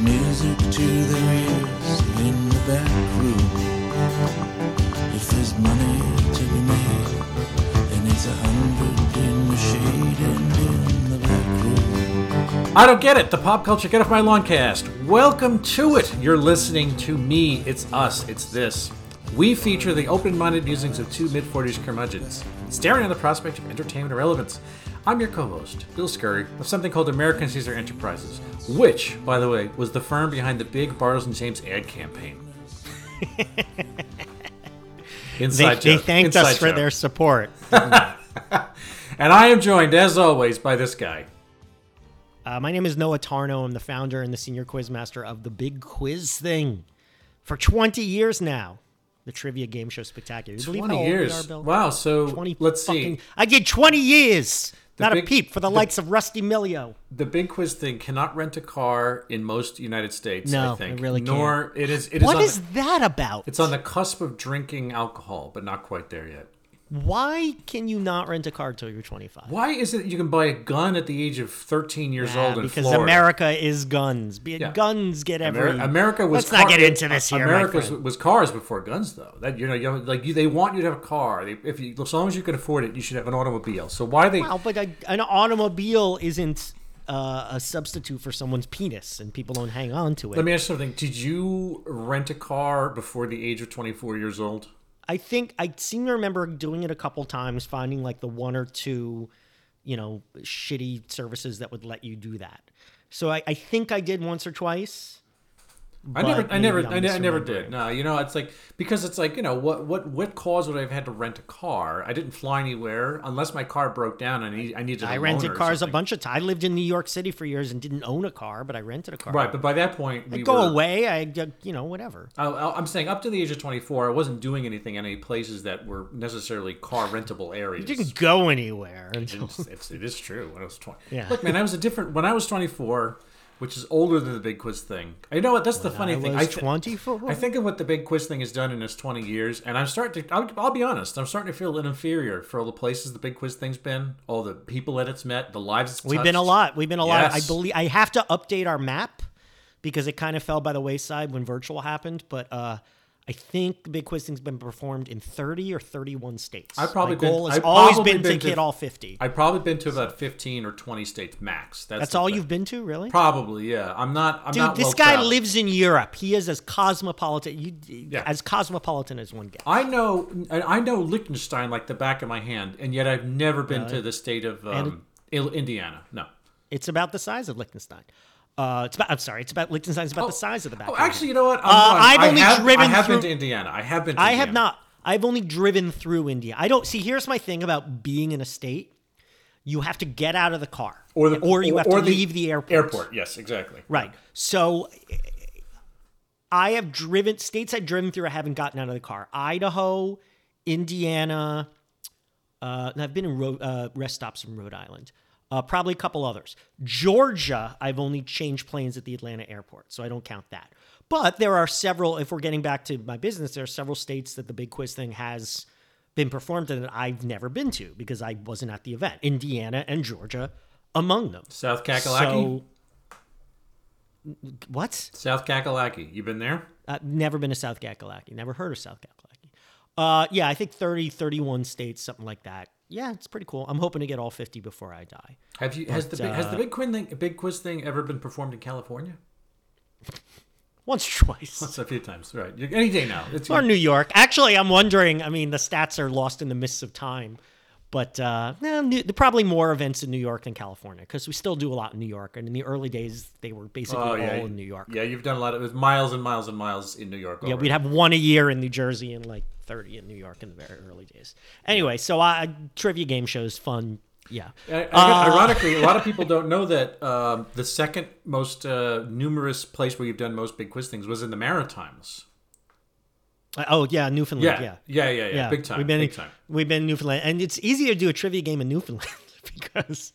Music to their ears in the back room. If there's money to be made, it's a hundred in the shade and in the back room. I don't get it. The pop culture get off my lawn cast. Welcome to it. You're listening to me. It's us. It's this. We feature the open-minded musings of two mid-40s curmudgeons, staring at the prospect of entertainment irrelevance. I'm your co-host, Bill Scurry, of something called American Caesar Enterprises, which, by the way, was the firm behind the big Bartles and James ad campaign. They, Inside they joke. thanked Inside us for joke. their support. And I am joined, as always, by this guy. Uh, my name is Noah Tarnow. I'm the founder and the senior quiz master of the Big Quiz Thing for 20 years now. The trivia game show spectacular. You believe how 20 old we years. are? Wow. So 20 let's see. I did 20 years. Not big- a peep for the the- likes of Rusty Milio. The big quiz thing cannot rent a car in most United States. No, I think. it really can't. Nor it is. It is What on is the- that about? It's on the cusp of drinking alcohol, but not quite there yet. Why can you not rent a car till you're 25? Why is it you can buy a gun at the age of 13 years Ah, old in because Florida? America is guns. Be Yeah. Guns get every. Ameri- America was. Let's not get into this here, America was cars before guns, though. That you know, you, like you, they want you to have a car. They, if you, as long as you can afford it, you should have an automobile. So why they? Well, but a, an automobile isn't uh, a substitute for someone's penis, and people don't hang on to it. Let me ask you something. Did you rent a car before the age of 24 years old? I think I seem to remember doing it a couple times, finding like the one or two, you know, shitty services that would let you do that. So I, I think I did once or twice. I never, I never, I, I never did. No, you know, it's like because it's like you know what, what, what cause would I have had to rent a car? I didn't fly anywhere unless my car broke down and I, need, I needed. a I rented cars a bunch of times. I lived in New York City for years and didn't own a car, but I rented a car. Right, but by that point, we I'd go were, away. I, you know, whatever. I, I'm saying up to the age of 24, I wasn't doing anything in any places that were necessarily car rentable areas. Didn't go anywhere until It's, it's, it is true. When I was 20, Yeah. look, man, I was a different. When I was 24, which is older than the big quiz thing. You know what? That's the funny I thing. thi- 24. I think of what the big quiz thing has done in its 20 years, and I'm starting to. I'll, I'll be honest. I'm starting to feel an inferior for all the places the big quiz thing's been, all the people that it's met, the lives it's We've been a lot. We've been a lot. I believe I have to update our map because it kind of fell by the wayside when virtual happened. But uh, I think the big quiz thing's been performed in 30 or 31 states. I've probably My been- goal has I've always been, been to hit all 50. I've probably been to about 15 or 20 states max. That's, That's all thing. you've been to, really? Probably, yeah. I'm not. I'm Dude, not this well guy lives in Europe. He is as cosmopolitan, you, as cosmopolitan as one gets. I know. I know Liechtenstein like the back of my hand, and yet I've never been to the state of um, Indiana. No. It's about the size of Liechtenstein. Uh, it's about. I'm sorry. It's about Liechtenstein's about the size of the back. Oh, actually, you know what? Uh. I've I only have, driven I have been through- to Indiana. I have been. To I have not. I've only driven through India. I don't see. Here's my thing about being in a state: you have to get out of the car, Or the or you have or to leave the airport. Airport. Yes, exactly. Right. So, I have driven states I've driven through. I haven't gotten out of the car. Idaho, Indiana. Uh, and I've been in road, uh, rest stops in Rhode Island. Uh, probably a couple others. Georgia, I've only changed planes at the Atlanta airport, so I don't count that. But there are several, if we're getting back to my business, there are several states that the big quiz thing has been performed in that I've never been to because I wasn't at the event. Indiana and Georgia among them. South Kakalaki. So, what? South Kakalaki. You been there? Uh, never been to South Kakalaki. Never heard of South Kakalaki. Uh, yeah, I think 30, 31 states, something like that. Yeah, it's pretty cool. I'm hoping to get all 50 before I die. Have you? has the big, has the uh, big quiz thing, big quiz thing ever been performed in California? Once or twice. Once a few times, right? Any day now. It's or New York. Actually, I'm wondering. I mean, the stats are lost in the mists of time, but uh, New, probably more events in New York than California because we still do a lot in New York. And in the early days, they were basically Oh all yeah, in New York. Yeah, you've done a lot of it was miles and miles and miles in New York. Yeah, we'd have one a year in New Jersey and like 30 in New York in the very early days. Anyway, so I trivia game shows fun. Yeah. I- I guess, Uh, ironically, a lot of people don't know that um, the second most uh, numerous place where you've done most big quiz things was in the Maritimes. Oh yeah, Newfoundland. Yeah, Yeah. yeah, yeah, yeah, big time, We've been big time. we've been in Newfoundland, and it's easier to do a trivia game in Newfoundland because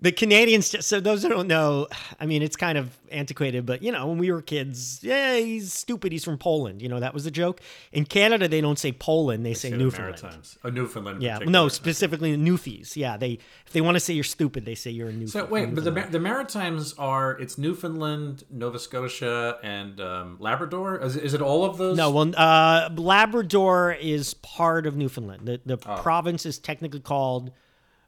the Canadians. So those who don't know, I mean, it's kind of antiquated, but you know, when we were kids, yeah, he's stupid. He's from Poland. You know, that was a joke. In Canada, they don't say Poland; they say Yeah, the Newfoundland. Maritimes. Oh, Newfoundland. Yeah, particular. no, specifically Newfies. Yeah, they if they want to say you're stupid, they say you're a Newfie. So wait, but the, the Maritimes are it's Newfoundland, Nova Scotia, and um, Labrador. Is, is it all of those? No, well, uh, Labrador is part of Newfoundland. The the Oh. province is technically called.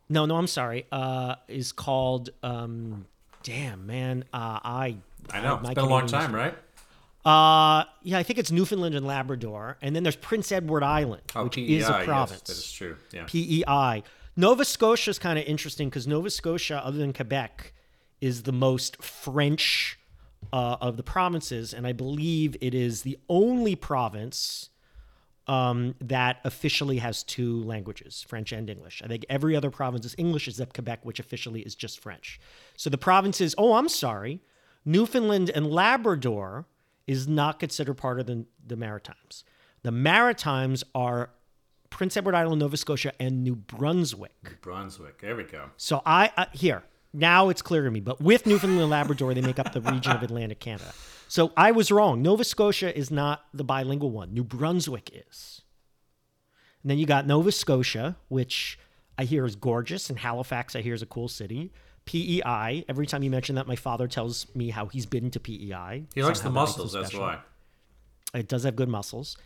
No, no, I'm sorry. Uh, is called. Um, damn, man. Uh, I. I know my it's been a long time, right? Uh, yeah, I think it's Newfoundland and Labrador, and then there's Prince Edward Island, Oh, which PEI, is a yes, province. that is true. Yeah. PEI. Nova Scotia is kind of interesting because Nova Scotia, other than Quebec, is the most French uh, of the provinces, and I believe it is the only province um, that officially has two languages, French and English. I think every other province is English except Quebec, which officially is just French. So the provinces, oh, I'm sorry, Newfoundland and Labrador is not considered part of the, the Maritimes. The Maritimes are Prince Edward Island, Nova Scotia, and New Brunswick. New Brunswick. There we go. So I uh, here now it's clear to me. But with Newfoundland and Labrador, they make up the region of Atlantic Canada. So I was wrong. Nova Scotia is not the bilingual one. New Brunswick is. And then you got Nova Scotia, which I hear is gorgeous, and Halifax I hear is a cool city. PEI. Every time you mention that, my father tells me how he's been to PEI. He likes the mussels. That's why. It does have good mussels.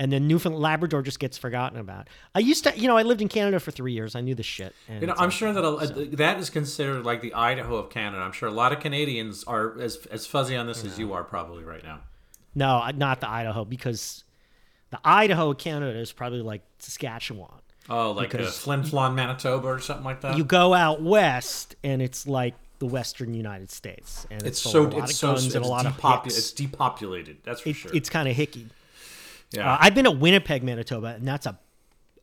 And then Newfoundland Labrador just gets forgotten about. I used to, you know, I lived in Canada for three years. I knew the shit. and You know, I'm like- sure that a, that is considered like the Idaho of Canada. I'm sure a lot of Canadians are as as fuzzy on this as you are probably right now. No, not the Idaho because the Idaho of Canada is probably like Saskatchewan. Oh, like uh, Because Flin Flon, Manitoba, or something like that. You go out west and it's like the western United States, and it's it's, so a lot it's of so guns it's and a lot of hicks. it's depopulated. That's for It- sure. It's kind of hicky. Yeah. Uh, I've been to Winnipeg, Manitoba, and that's a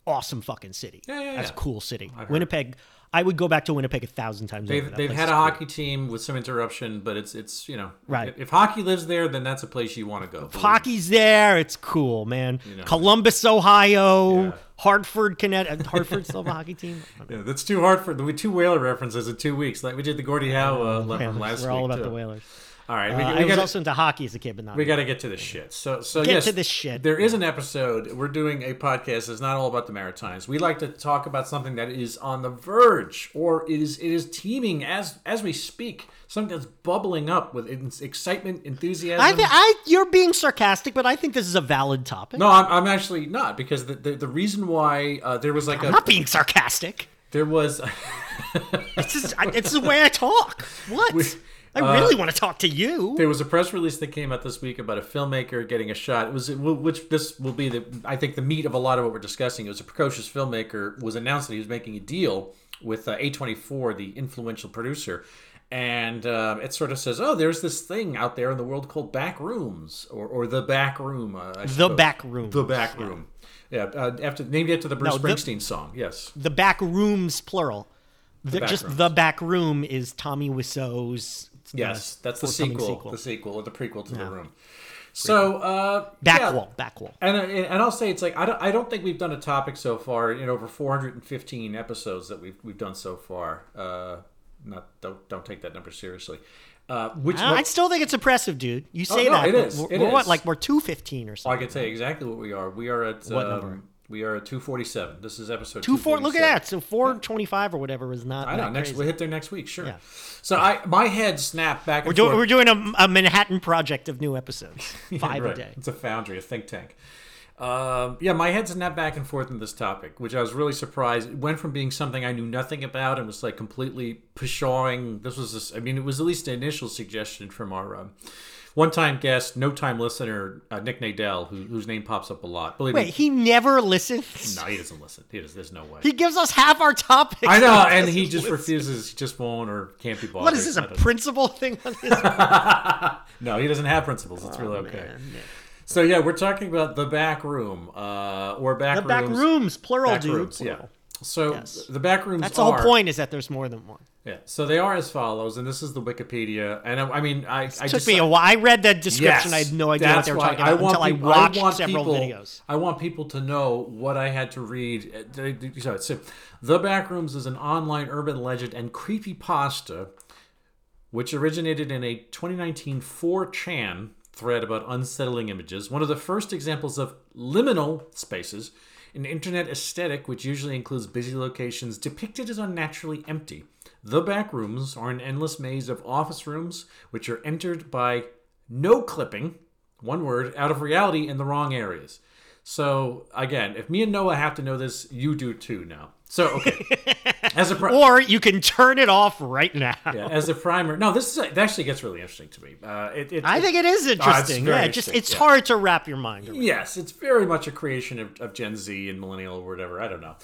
awesome fucking city. Yeah, yeah, That's yeah. a cool city. heard. Winnipeg. I would go back to Winnipeg a thousand times. They've, over. They've had a cool. hockey team with some interruption, but it's it's you know Right. If, if hockey lives there, then that's a place you want to go. me. Hockey's there. It's cool, man. know. Columbus, Ohio. Yeah. Hartford, Connecticut. Hartford still have a hockey team. Yeah, that's two hard for the two Whaler references in two weeks. Like we did the Gordie Howe uh, Yeah, last we're week. all about too. the Whalers. All right, Uh, we, I we was got also into hockey as a kid, but not. we got to get to the shit. So so Get yes, to this shit. There is an episode. We're doing a podcast. It's not all about the Maritimes. We like to talk about something that is on the verge, or it is it is teeming as as we speak. Something that's bubbling up with excitement, enthusiasm. I, th- I, you're being sarcastic, but I think this is a valid topic. no, I'm, I'm actually not because the, the, the reason why uh, there was like I'm a not being sarcastic. there was It's just, it's the way I talk. What? I uh, really want to talk to you. There was a press release that came out this week about a filmmaker getting a shot. It was which this will be the I think the meat of a lot of what we're discussing. It was a precocious filmmaker was announced that he was making a deal with uh, A24, the influential producer, and uh, it sort of says, "Oh, there's this thing out there in the world called back rooms or, or the back room." Uh, The back room. The back room. Yeah, uh, after named after the Bruce No, the- Springsteen song. Yes. The back rooms, plural. The, just rooms. the back room is Tommy Wiseau's. Yes, that's the forthcoming sequel, the sequel or the prequel to the room. So uh, Back yeah. wall, back wall. And, uh, and I'll say it's like I don't, I don't think we've done a topic so far in over 415 episodes that we've we've done so far. Uh, not don't don't take that number seriously. Uh, which I, I still think it's impressive, dude. You say no, that. it but We're, it we're what, is. like we're two fifteen or something. I can tell you exactly what we are. We are at What um, number? We are at 247. This is episode Two four. Look at that. So four twenty five or whatever is not. I know. Next crazy. we'll hit there next week. Sure. Yeah. So I my head snapped back. And We're doing forth. we're doing a, a Manhattan project of new episodes, five Right. a day. It's a foundry, a think tank. Um, yeah, my head snapped back and forth in this topic, which I was really surprised. It went from being something I knew nothing about and was like completely pshawing. This was, this, I mean, it was at least an initial suggestion from our um, one-time guest, no-time listener, uh, Nick Nadell, who, whose name pops up a lot. Believe Wait, me, he never listens. no, he doesn't listen. He does. There's no way. He gives us half our topics. I know, and he just listen. refuses. He just won't or can't be bothered. What is this? a principal thing on his? No, he doesn't have principles. It's really okay. Oh, man. So yeah, we're talking about the back room, uh, or back The back rooms. rooms, plural, back dude. rooms, yeah. So Yes. the back rooms. That's the whole are- point. Is that there's more than one. Yeah, so they are as follows, and this is the Wikipedia. And I, I mean, I, I took just me a while. I read that description. Yes, I had no idea what they were talking about until I people- watched want several people- videos. I want people to know what I had to read. So, it's, the Backrooms is an online urban legend and creepypasta, which originated in a 2019 4chan thread about unsettling images. One of the first examples of liminal spaces, an internet aesthetic which usually includes busy locations depicted as unnaturally empty. The back rooms are an endless maze of office rooms which are entered by noclipping, one word, out of reality in the wrong areas. So again, if me and Noah have to know this, you do too now. So okay, as a pri- Or you can turn it off right now. yeah, as a primer, no, this is it actually gets really interesting to me. Uh, it, it, I think it is interesting. very yeah, it just it's yeah. hard to wrap your mind around. Yes, it's very much a creation of, of Gen Z and millennial or whatever. I don't know,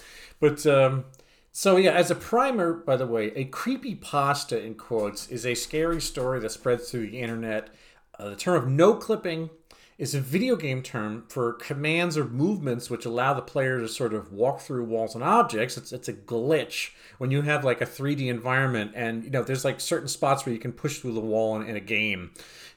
but um, so yeah. As a primer, by the way, a creepypasta in quotes is a scary story that spreads through the internet. Uh, the term of no clipping is a video game term for commands or movements which allow the player to sort of walk through walls and objects. It's it's a glitch when you have like a 3D environment and you know there's like certain spots where you can push through the wall in, in a game.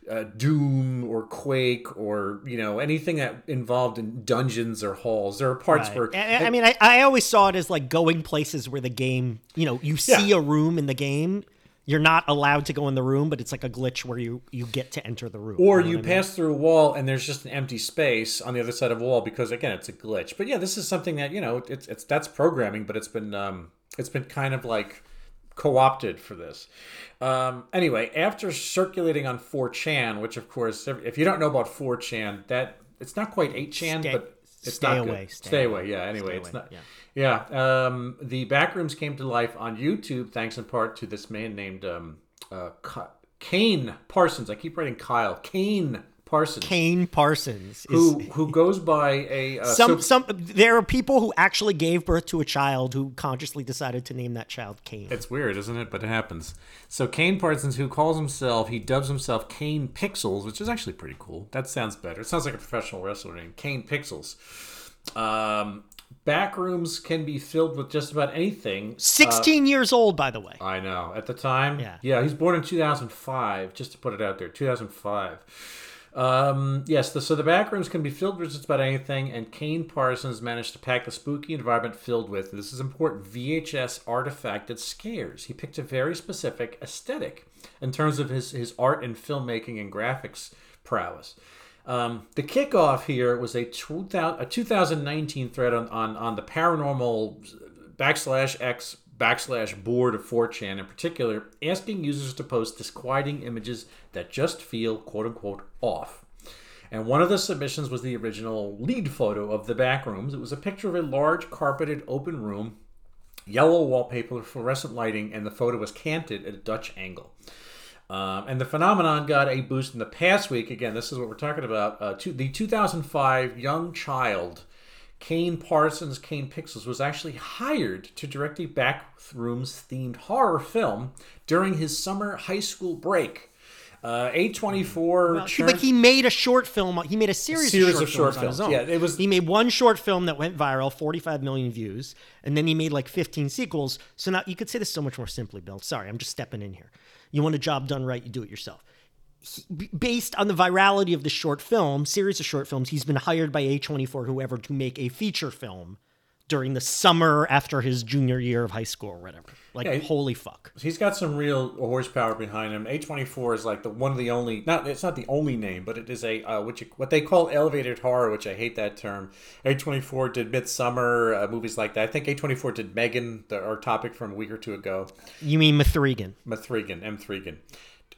Uh, Doom or Quake or you know anything that involved in dungeons or halls. There are parts Right. where And- I mean, I, I always saw it as like going places where the game, you know, you see a room in the game, you're not allowed to go in the room, but it's like a glitch where you you get to enter the room. or know you I mean? pass through a wall and there's just an empty space on the other side of a wall because again it's a glitch. But yeah, this is something that you know it's it's that's programming, but it's been um, it's been kind of like co-opted for this. Um, anyway, after circulating on 4chan, which of course, if you don't know about 4chan, that it's not quite 8chan, Stay- but it's stay not good. away, Stay, stay away. away, Yeah. Anyway, stay it's away, not. yeah. Yeah. Um, the backrooms came to life on YouTube thanks in part to this man named um, uh, Ka- Kane Parsons. I keep writing Kyle. Kane Parsons. Kane Parsons is Who, who goes by a uh, some so- some there are people who actually gave birth to a child who consciously decided to name that child Kane. It's weird, isn't it? But it happens. So Kane Parsons, who calls himself, he dubs himself Kane Pixels, which is actually pretty cool. That sounds better. It sounds like a professional wrestler name, Kane Pixels. Um, backrooms can be filled with just about anything. 16 years old, by the way. I know. At the time, Yeah. yeah, he's born in 2005. Just to put it out there, 2005. Um, yes, the, so the back rooms can be filled with just about anything, and Kane Parsons managed to pack the spooky environment filled with this is important VHS artifacted scares. He picked a very specific aesthetic in terms of his his art and filmmaking and graphics prowess. Um, the kickoff here was a, 2000, a 2019 thread on, on, on the paranormal backslash X backslash board of 4chan in particular, asking users to post disquieting images that just feel quote unquote off. And one of the submissions was the original lead photo of the back rooms. It was a picture of a large carpeted open room, yellow wallpaper, fluorescent lighting, and the photo was canted at a Dutch angle. Um, and the phenomenon got a boost in the past week. Again, this is what we're talking about. Uh, to, the 2005 young child, Kane Parsons, Kane Pixels, was actually hired to direct a backrooms themed horror film during his summer high school break. Uh, A24 He- churned- But he made a short film. He made a series, Series of of short, short films, on films. Yeah, it was- He made one short film that went viral, 45 million views, and then he made like 15 sequels. So now you could say this so much more simply, Bill. Sorry, I'm just stepping in here. You want a job done right, you do it yourself. He- based on the virality of the short film, series of short films, he's been hired by A24, whoever, to make a feature film during the summer after his junior year of high school or whatever. Like, Yeah, holy fuck. He's got some real horsepower behind him. A24 is like the one of the only not it's not the only name, but it is a uh, which what they call elevated horror, which I hate that term. A24 did Midsommar, uh, movies like that. I think A24 did Megan, the, our topic from a week or two ago. You mean Mithrigan? Mithrigan, M. Thregan.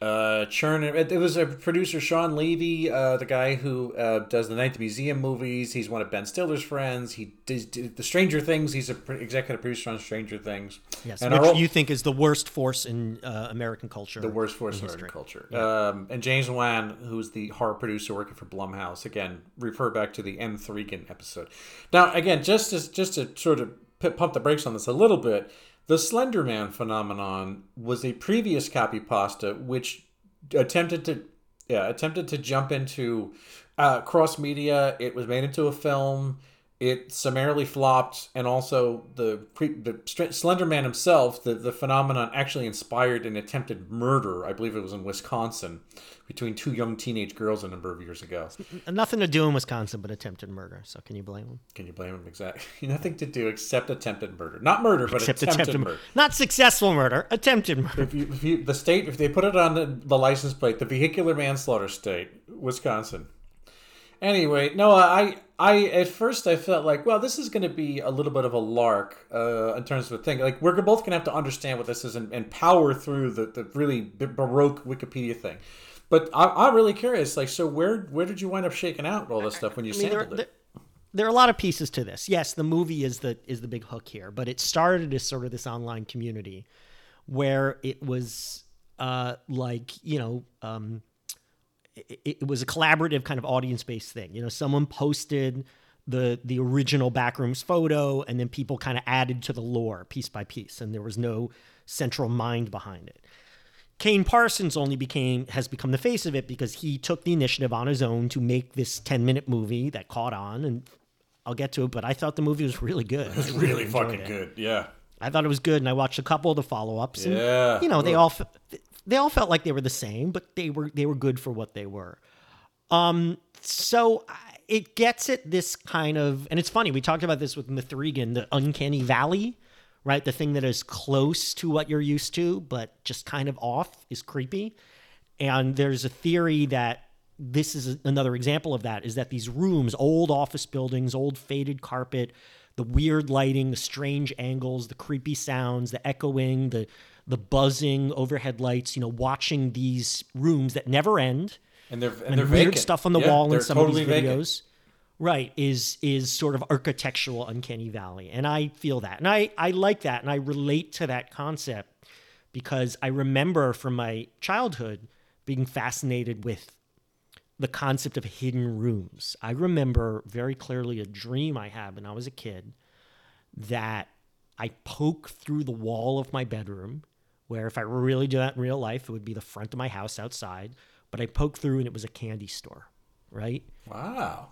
Uh, Churn. It, it was a producer, Shawn Levy, uh, the guy who uh, does the Ninth Museum movies. He's one of Ben Stiller's friends. He did, did the Stranger Things. He's a pr- executive producer on Stranger Things. Yes, and which our you think is the worst force in uh, American culture. the worst force in American culture. Um, and James Wan, who's the horror producer working for Blumhouse, again refer back to the M. Thregan episode. Now, again, just as just to sort of p- pump the brakes on this a little bit, the Slender Man phenomenon was a previous copy pasta which attempted to yeah attempted to jump into uh, cross media. It was made into a film. It summarily flopped, and also the pre- the Str- Slender Man himself, the the phenomenon actually inspired an attempted murder. I believe it was in Wisconsin, between two young teenage girls a number of years ago. Nothing to do in Wisconsin but attempted murder. So can you blame him? Can you blame him? Exactly. Nothing to do except attempted murder, not murder, but Except attempted, attempted murder. murder. Not successful murder, attempted murder. If you, if you, the state, if they put it on the, the license plate, the vehicular manslaughter state, Wisconsin. Anyway, no, I, I at first I felt like, well, this is going to be a little bit of a lark uh, in terms of a thing. Like we're both going to have to understand what this is and, and power through the, the really baroque Wikipedia thing. But I, I'm really curious. Like, so where where did you wind up shaking out all this stuff when you I mean, there, sampled there, it? there are a lot of pieces to this. Yes, the movie is the is the big hook here, but it started as sort of this online community where it was uh, like you know um, it, it was a collaborative kind of audience based thing. You know, someone posted the the original backrooms photo, and then people kind of added to the lore piece by piece, and there was no central mind behind it. Kane Parsons only became has become the face of it because he took the initiative on his own to make this 10 minute movie that caught on and I'll get to it but I thought the movie was really good. It was Really fucking good. Yeah. I thought it was good and I watched a couple of the follow-ups and Yeah. you know they all they all felt like they were the same but they were they were good for what they were. Um so it gets at this kind of and it's funny we talked about this with Mithrigan the uncanny valley right? The thing that is close to what you're used to, but just kind of off is creepy. And there's a theory that this is another example of that is that these rooms, old office buildings, old faded carpet, the weird lighting, the strange angles, the creepy sounds, the echoing, the the buzzing overhead lights, you know, watching these rooms that never end And they're and, and they're weird vacant. stuff on the Yeah, wall in some totally of these vacant. videos right is is sort of architectural uncanny valley and i feel that and i i like that and i relate to that concept because i remember from my childhood being fascinated with the concept of hidden rooms i remember very clearly a dream i had when i was a kid that I poke through the wall of my bedroom, where if I really do that in real life, it would be the front of my house outside. But I poked through and it was a candy store, right? Wow.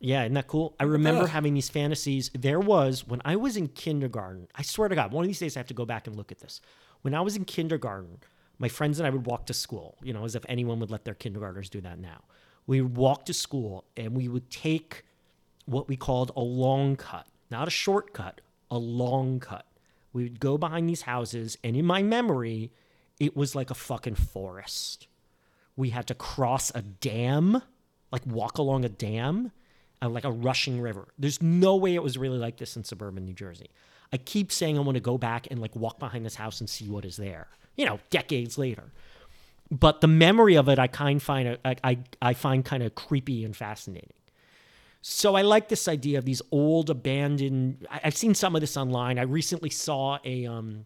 Yeah, isn't that cool? I remember that. having these fantasies. There was when I was in kindergarten. I swear to God, one of these days I have to go back and look at this. When I was in kindergarten, my friends and I would walk to school. You know, as if anyone would let their kindergartners do that now. We would walk to school and we would take what we called a long cut, not a shortcut, a long cut. We would go behind these houses, and in my memory, it was like a fucking forest. We had to cross a dam, like walk along a dam, uh, like a rushing river. There's no way it was really like this in suburban New Jersey. I keep saying I want to go back and like walk behind this house and see what is there. You know, decades later. But the memory of it, I kind find it, I, I, I find kind of creepy and fascinating. So I like this idea of these old abandoned. I've seen some of this online. I recently saw a um,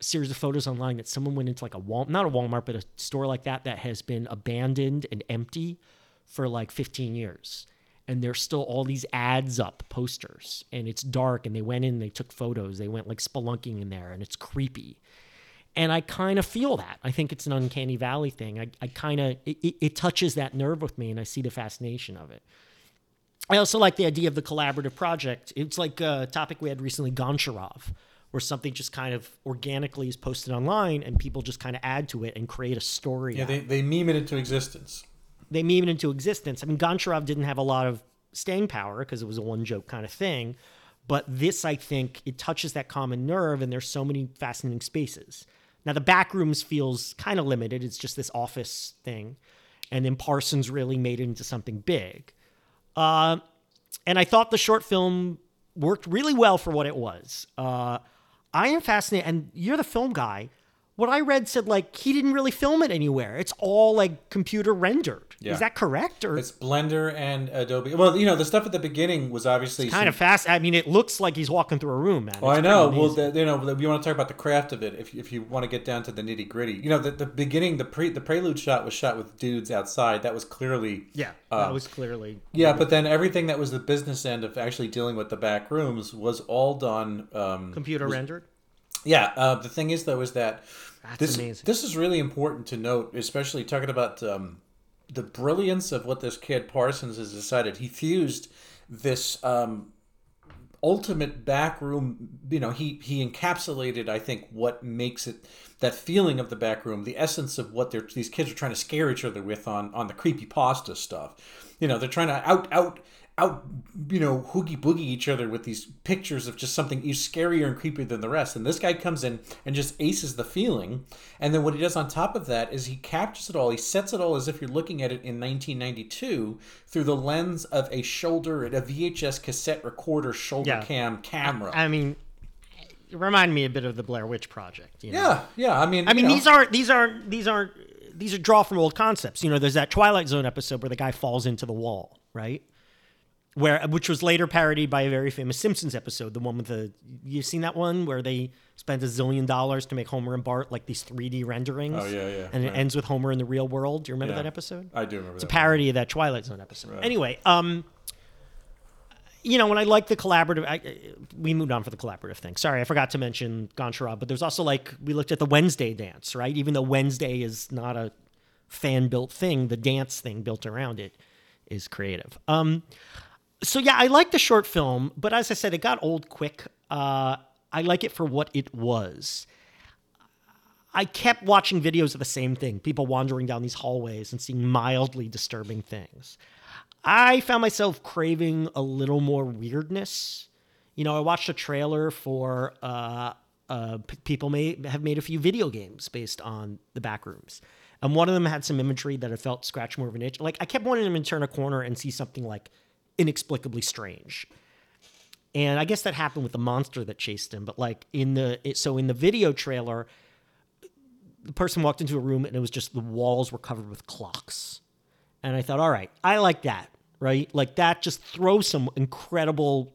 series of photos online that someone went into like a Wal, not a Walmart, but a store like that that has been abandoned and empty for like 15 years. And there's still all these ads up, posters, and it's dark. And they went in, they took photos, they went like spelunking in there, and it's creepy. And I kind of feel that. I think it's an uncanny valley thing. I, I kind of, it, it touches that nerve with me, and I see the fascination of it. I also like the idea of the collaborative project. It's like a topic we had recently, Goncharov, where something just kind of organically is posted online and people just kind of add to it and create a story. Yeah, they, it. they meme it into existence. they meme it into existence. I mean, Goncharov didn't have a lot of staying power because it was a one joke kind of thing. But this, I think, it touches that common nerve, and there's so many fascinating spaces. Now, the back rooms feels kind of limited. It's just this office thing. And then Parsons really made it into something big. Uh, and I thought the short film worked really well for what it was. Uh, I am fascinated, and you're the film guy. What I read said like he didn't really film it anywhere. It's all like computer rendered. Yeah. Is that correct? Or It's Blender and Adobe. Well, you know, the stuff at the beginning was obviously kind of fast? I mean, it looks like he's walking through a room, man. Well, It's I know. Well, the, you know, you want to talk about the craft of it. If, if you want to get down to the nitty gritty, you know, the, the beginning, the pre, the prelude shot was shot with dudes outside. That was clearly yeah, uh, that was clearly yeah. But then everything that was the business end of actually dealing with the back rooms was all done. Um, computer rendered. Yeah. Uh, the thing is, though, is that That's this amazing. this is really important to note, especially talking about um, the brilliance of what this kid Parsons has decided. He fused this um, ultimate backroom. You know, he he encapsulated, I think, what makes it that feeling of the back room, the essence of what they're these kids are trying to scare each other with on on the creepypasta stuff. You know, they're trying to out out out you know hoogie boogie each other with these pictures of just something scarier and creepier than the rest and this guy comes in and just aces the feeling and then what he does on top of that is he captures it all he sets it all as if you're looking at it in 1992 through the lens of a shoulder a vhs cassette recorder shoulder Yeah. cam camera I mean, remind me a bit of the Blair Witch Project. You know? yeah yeah i mean I mean, know, these aren't these aren't these aren't these are draw from old concepts. You know, there's that Twilight Zone episode where the guy falls into the wall, right? Where which was later parodied by a very famous Simpsons episode, the one with the you've seen that one where they spent a zillion dollars to make Homer and Bart like these 3D renderings. Oh, yeah, yeah, And it ends with Homer in the real world. Do you remember Yeah. that episode? i do remember It's a parody of that Twilight Zone episode. Anyway, um, you know, when I like the collaborative, I- we moved on for the collaborative thing. Sorry, I forgot to mention Goncharov, but there's also like we looked at the Wednesday dance, right? Even though Wednesday is not a fan built thing, the dance thing built around it is creative. Um, so yeah, I like the short film, but as I said, it got old quick. Uh, I like it for what it was. I kept watching videos of the same thing people wandering down these hallways and seeing mildly disturbing things. I found myself craving a little more weirdness. You know, I watched a trailer for uh, uh, people may have made a few video games based on the back rooms. And one of them had some imagery that I felt scratch more of an itch. Like I kept wanting them to turn a corner and see something like inexplicably strange. And I guess that happened with the monster that chased him. But like in the so in the video trailer, the person walked into a room and it was just the walls were covered with clocks. And I thought, all right, I like that, right? Like that just throws some incredible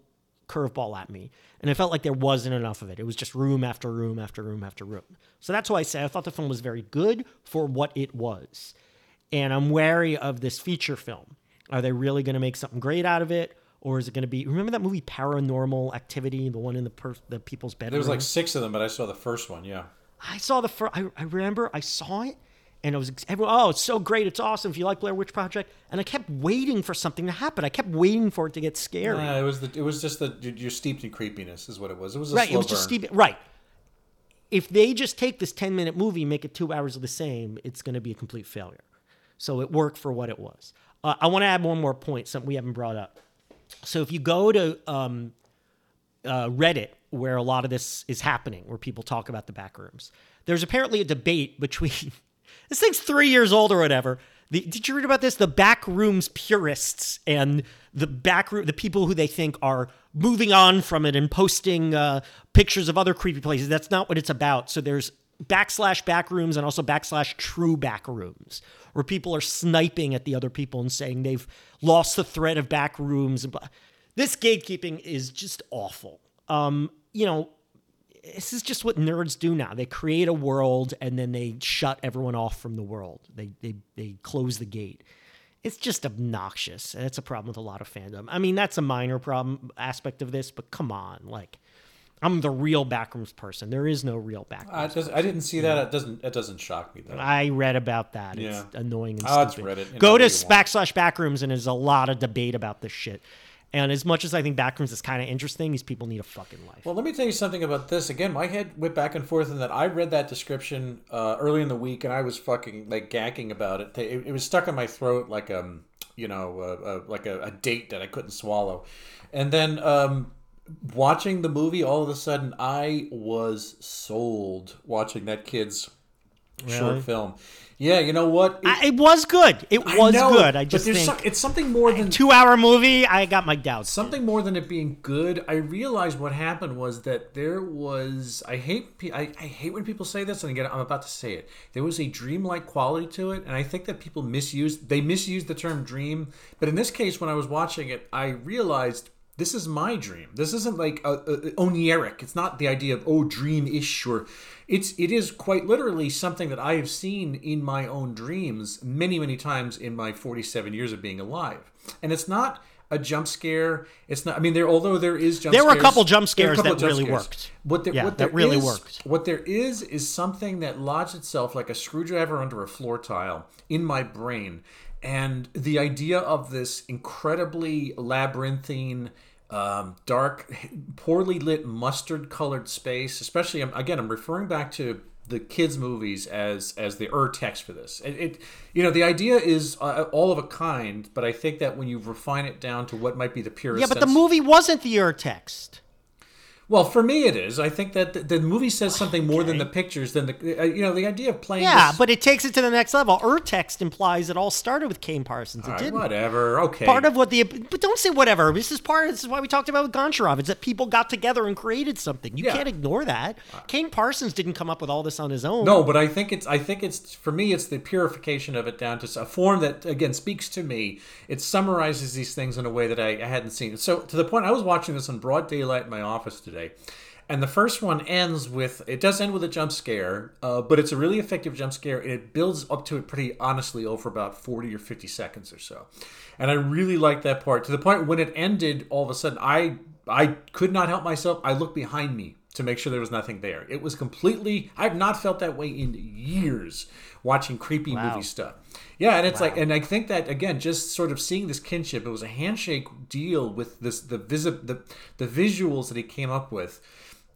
curveball at me. And I felt like there wasn't enough of it. It was just room after room after room after room. So that's why I say I thought the film was very good for what it was. And I'm wary of this feature film. Are they really going to make something great out of it? Or is it going to be? Remember that movie Paranormal Activity, the one in the per, the people's bedroom? there was like six of them but i saw the first one yeah I saw the first. I, I remember I saw it, and it was everyone. Oh, it's so great! It's awesome! If you like Blair Witch Project, and I kept waiting for something to happen. I kept waiting for it to get scary. Uh, it was the it was just the you're steeped in creepiness is what it was. It was a right? It was just burn. Steve. Right. If they just take this ten minute movie, make it two hours of the same, it's going to be a complete failure. So it worked for what it was. Uh, I want to add one more point, something we haven't brought up. So if you go to um, uh, Reddit, where a lot of this is happening, where people talk about the back rooms, there's apparently a debate between this thing's three years old or whatever. The, did you read about this? The back rooms purists and the back room, the people who they think are moving on from it and posting uh, pictures of other creepy places. That's not what it's about. So there's backslash backrooms and also backslash true backrooms, where people are sniping at the other people and saying they've lost the thread of backrooms. This gatekeeping is just awful. Um, you know, this is just what nerds do now. They create a world and then they shut everyone off from the world. They they they close the gate. It's just obnoxious. And it's a problem with a lot of fandom. I mean, that's a minor problem aspect of this, but come on, like I'm the real backrooms person. There is no real backrooms. I, just, I didn't see that. It doesn't. It doesn't shock me though. I read about that. It's annoying and Oh, it's stupid. Reddit. You Go to what you want. backslash backrooms and there's a lot of debate about this shit. And as much as I think backrooms is kind of interesting, these people need a fucking life. Well, let me tell you something about this. Again, my head went back and forth in that I read that description uh, early in the week, and I was fucking like gagging about it. It, it was stuck in my throat like um, you know, uh, uh, like a, a date that I couldn't swallow. And then um, watching the movie, all of a sudden, I was sold watching that kid's Really? short film. Yeah, you know what? It, I, it was good. It was know, good. I just think some- it's something more than two hour movie. I got my doubts. something more than it being good i realized what happened was that there was i hate I, I hate when people say this and again i'm about to say it there was a dreamlike quality to it and i think that people misused they misused the term dream but in this case when i was watching it i realized this is my dream this isn't like a, a, oniric it's not the idea of oh dream-ish or it's it is quite literally something that i have seen in my own dreams many many times in my 47 years of being alive and it's not a jump scare. It's not. I mean, there although there is jump. Scare. There were a couple jump there scares couple that jump really scares. worked. What there, Yeah, what that really is- worked. What there is is something that lodged itself like a screwdriver under a floor tile in my brain, and the idea of this incredibly labyrinthine. Um, dark, poorly lit, mustard-colored space. Especially, again, I'm referring back to the kids' movies as as the ur text for this. It, it you know, the idea is uh, all of a kind, but I think that when you refine it down to what might be the purest. Yeah, but the movie wasn't the ur text. Well, for me, it is. I think that the, the movie says something more than the pictures. Than the uh, you know the idea of playing. Yeah, this- but it takes it to the next level. Ur text implies it all started with Kane Parsons. It right, didn't. whatever. Okay. Part of what the but don't say whatever. This is part. This is why we talked about with Goncharov. It's that people got together and created something. You Yeah. can't ignore that. Kane Parsons didn't come up with all this on his own. No, but I think it's. I think it's for me. It's the purification of it down to a form that again speaks to me. It summarizes these things in a way that I, I hadn't seen. So to the point, I was watching this in broad daylight in my office today, and the first one ends with. It does end with a jump scare, uh, but it's a really effective jump scare, and it builds up to it pretty honestly over about forty or fifty seconds or so, and I really liked that part to the point when it ended. All of a sudden, I I could not help myself. I looked behind me to make sure there was nothing there. It was completely. I've not felt that way in years watching creepy movie stuff. Yeah, and it's like, and I think that again, just sort of seeing this kinship. It was a handshake deal with this the visi- the the visuals that he came up with,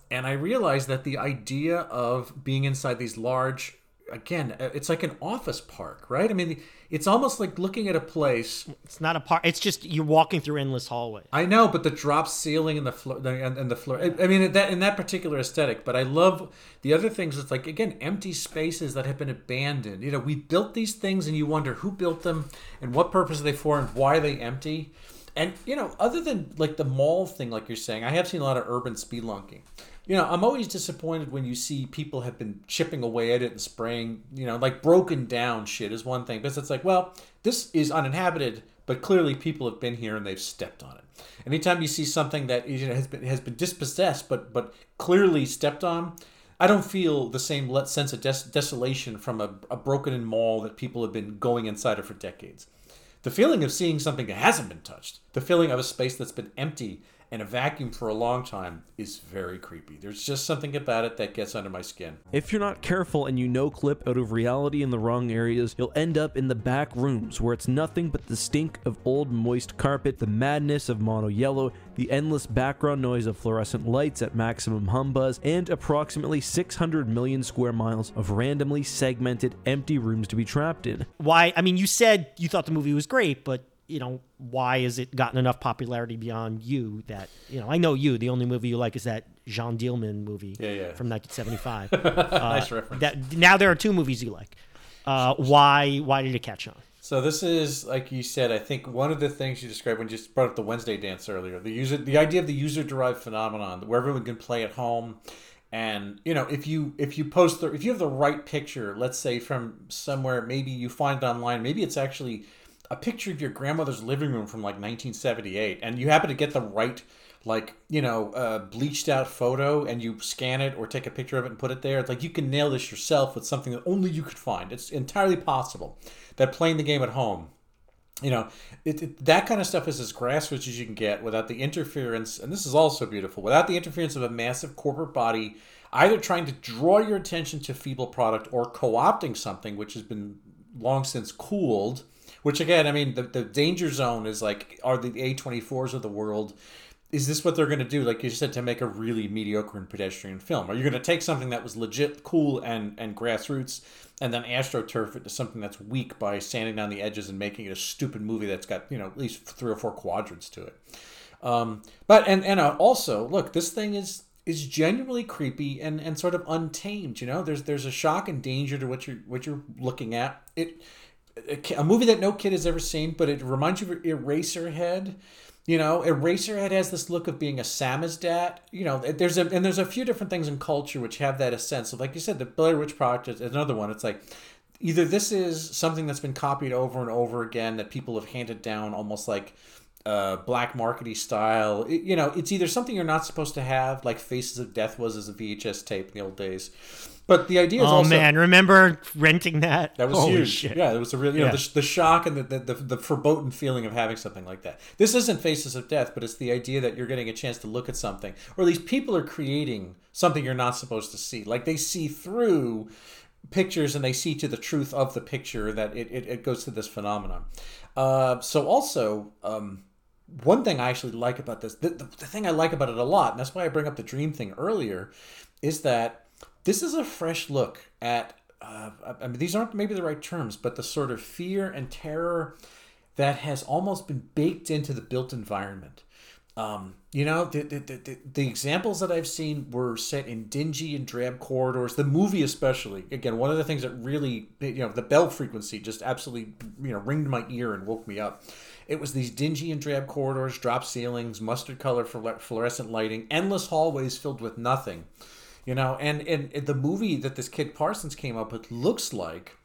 and I realized that the idea of being inside these large. Again, uh, it's like an office park, right? I mean, it's almost like looking at a place it's not a park. It's just you're walking through endless hallways. I know, but the drop ceiling and the floor and, and the floor. I, I mean, that in that particular aesthetic. But I love the other things. It's like again, empty spaces that have been abandoned. You know, we built these things, and you wonder who built them and what purpose are they for, and why are they empty. And you know, other than like the mall thing, like you're saying, I have seen a lot of urban spelunking. You know, I'm always disappointed when you see people have been chipping away at it and spraying. You know, like broken down shit is one thing, because it's like, well, this is uninhabited, but clearly people have been here and they've stepped on it. Anytime you see something that you know, has been has been dispossessed, but but clearly stepped on, I don't feel the same sense of des- desolation from a, a broken in mall that people have been going inside of for decades. The feeling of seeing something that hasn't been touched, the feeling of a space that's been empty and a vacuum for a long time is very creepy. There's just something about it that gets under my skin. If you're not careful and you no clip out of reality in the wrong areas, you'll end up in the back rooms where it's nothing but the stink of old moist carpet, the madness of mono yellow, the endless background noise of fluorescent lights at maximum humbuzz, and approximately 600 million square miles of randomly segmented empty rooms to be trapped in. Why? I mean, you said you thought the movie was great, but you know, why has it gotten enough popularity beyond you that you know? I know you. The only movie you like is that Jeanne Dielman movie Yeah, yeah. from 1975. nice reference. Uh, that now there are two movies you like. Uh, why? Why did it catch on? So this is, like you said, I think one of the things you described when you just brought up the Wednesday dance earlier, the user, the idea of the user-derived phenomenon, where everyone can play at home, and you know, if you if you post the if you have the right picture, let's say from somewhere, maybe you find it online, maybe it's actually a picture of your grandmother's living room from like 1978, and you happen to get the right like you know uh, bleached out photo and you scan it or take a picture of it and put it there it's like you can nail this yourself with something that only you could find. It's entirely possible that playing the game at home you know it, it, that kind of stuff is as grassroots as you can get without the interference and this is also beautiful without the interference of a massive corporate body either trying to draw your attention to feeble product or co-opting something which has been long since cooled which again i mean the, the danger zone is like are the a24s of the world is this what they're going to do? Like you said to make a really mediocre and pedestrian film. Are you going to take something that was legit cool and and grassroots and then astroturf it to something that's weak by sanding down the edges and making it a stupid movie that's got you know at least three or four quadrants to it? Um, but and and uh, also look this thing is is genuinely creepy and and sort of untamed you know? There's there's a shock and danger to what you're what you're looking at. It a, a movie that no kid has ever seen but it reminds you of eraserhead you know, Eraserhead has this look of being a samizdat. You know, there's a and there's a few different things in culture which have that a sense of, like you said, the Blair Witch Project is another one. It's like either this is something that's been copied over and over again that people have handed down almost like uh, black markety style. It- you know, it's either something you're not supposed to have, like Faces of Death was as a VHS tape in the old days. But the idea is Oh also man, remember renting that? that was Holy huge. shit. Yeah, it was a real, you know, the, the shock and the, the, the, the foreboding feeling of having something like that. This isn't Faces of Death, but it's the idea that you're getting a chance to look at something, or at least people are creating something you're not supposed to see. Like they see through pictures and they see to the truth of the picture that it, it, it goes to this phenomenon. Uh, so also, um, one thing I actually like about this, the, the, the thing I like about it a lot, and that's why I bring up the dream thing earlier, is that this is a fresh look at. Uh, I mean, these aren't maybe the right terms, but the sort of fear and terror that has almost been baked into the built environment. Um, you know, the, the, the, the, examples that I've seen were set in dingy and drab corridors. The movie, especially, again, one of the things that really, you know, the bell frequency just absolutely, you know, ringed my ear and woke me up. It was these dingy and drab corridors, drop ceilings, mustard color fluor- fluorescent lighting, endless hallways filled with nothing. You know, and, and the movie that this kid Parsons came up with looks like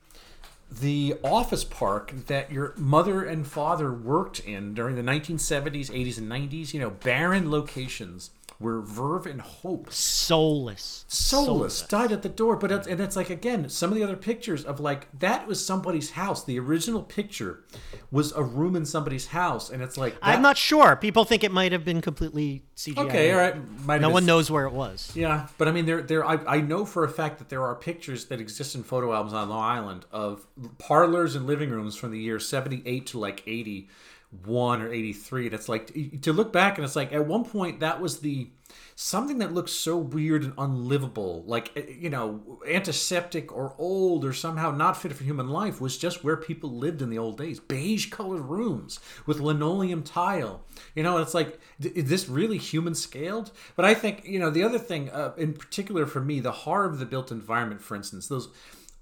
the office park that your mother and father worked in during the 1970s, 80s, and 90s. You know, barren locations where verve and hope Soulless. soulless died at the door but it's, and it's like again some of the other pictures of like that was somebody's house the original picture was a room in somebody's house and it's like that- I'm not sure. People think it might have been completely CGI. okay all right Might No been- one knows where it was. yeah but i mean there there I, I know for a fact that there are pictures that exist in photo albums on long island of parlors and living rooms from the year 78 to like 81 or 83 and it's like to look back and it's like at one point that was the something that looks so weird and unlivable like eh, you know antiseptic or old or somehow not fit for human life was just where people lived in the old days. Beige colored rooms with linoleum tile you know it's like is this really human scaled? But i think you know the other thing uh, in particular for me the horror of the built environment for instance those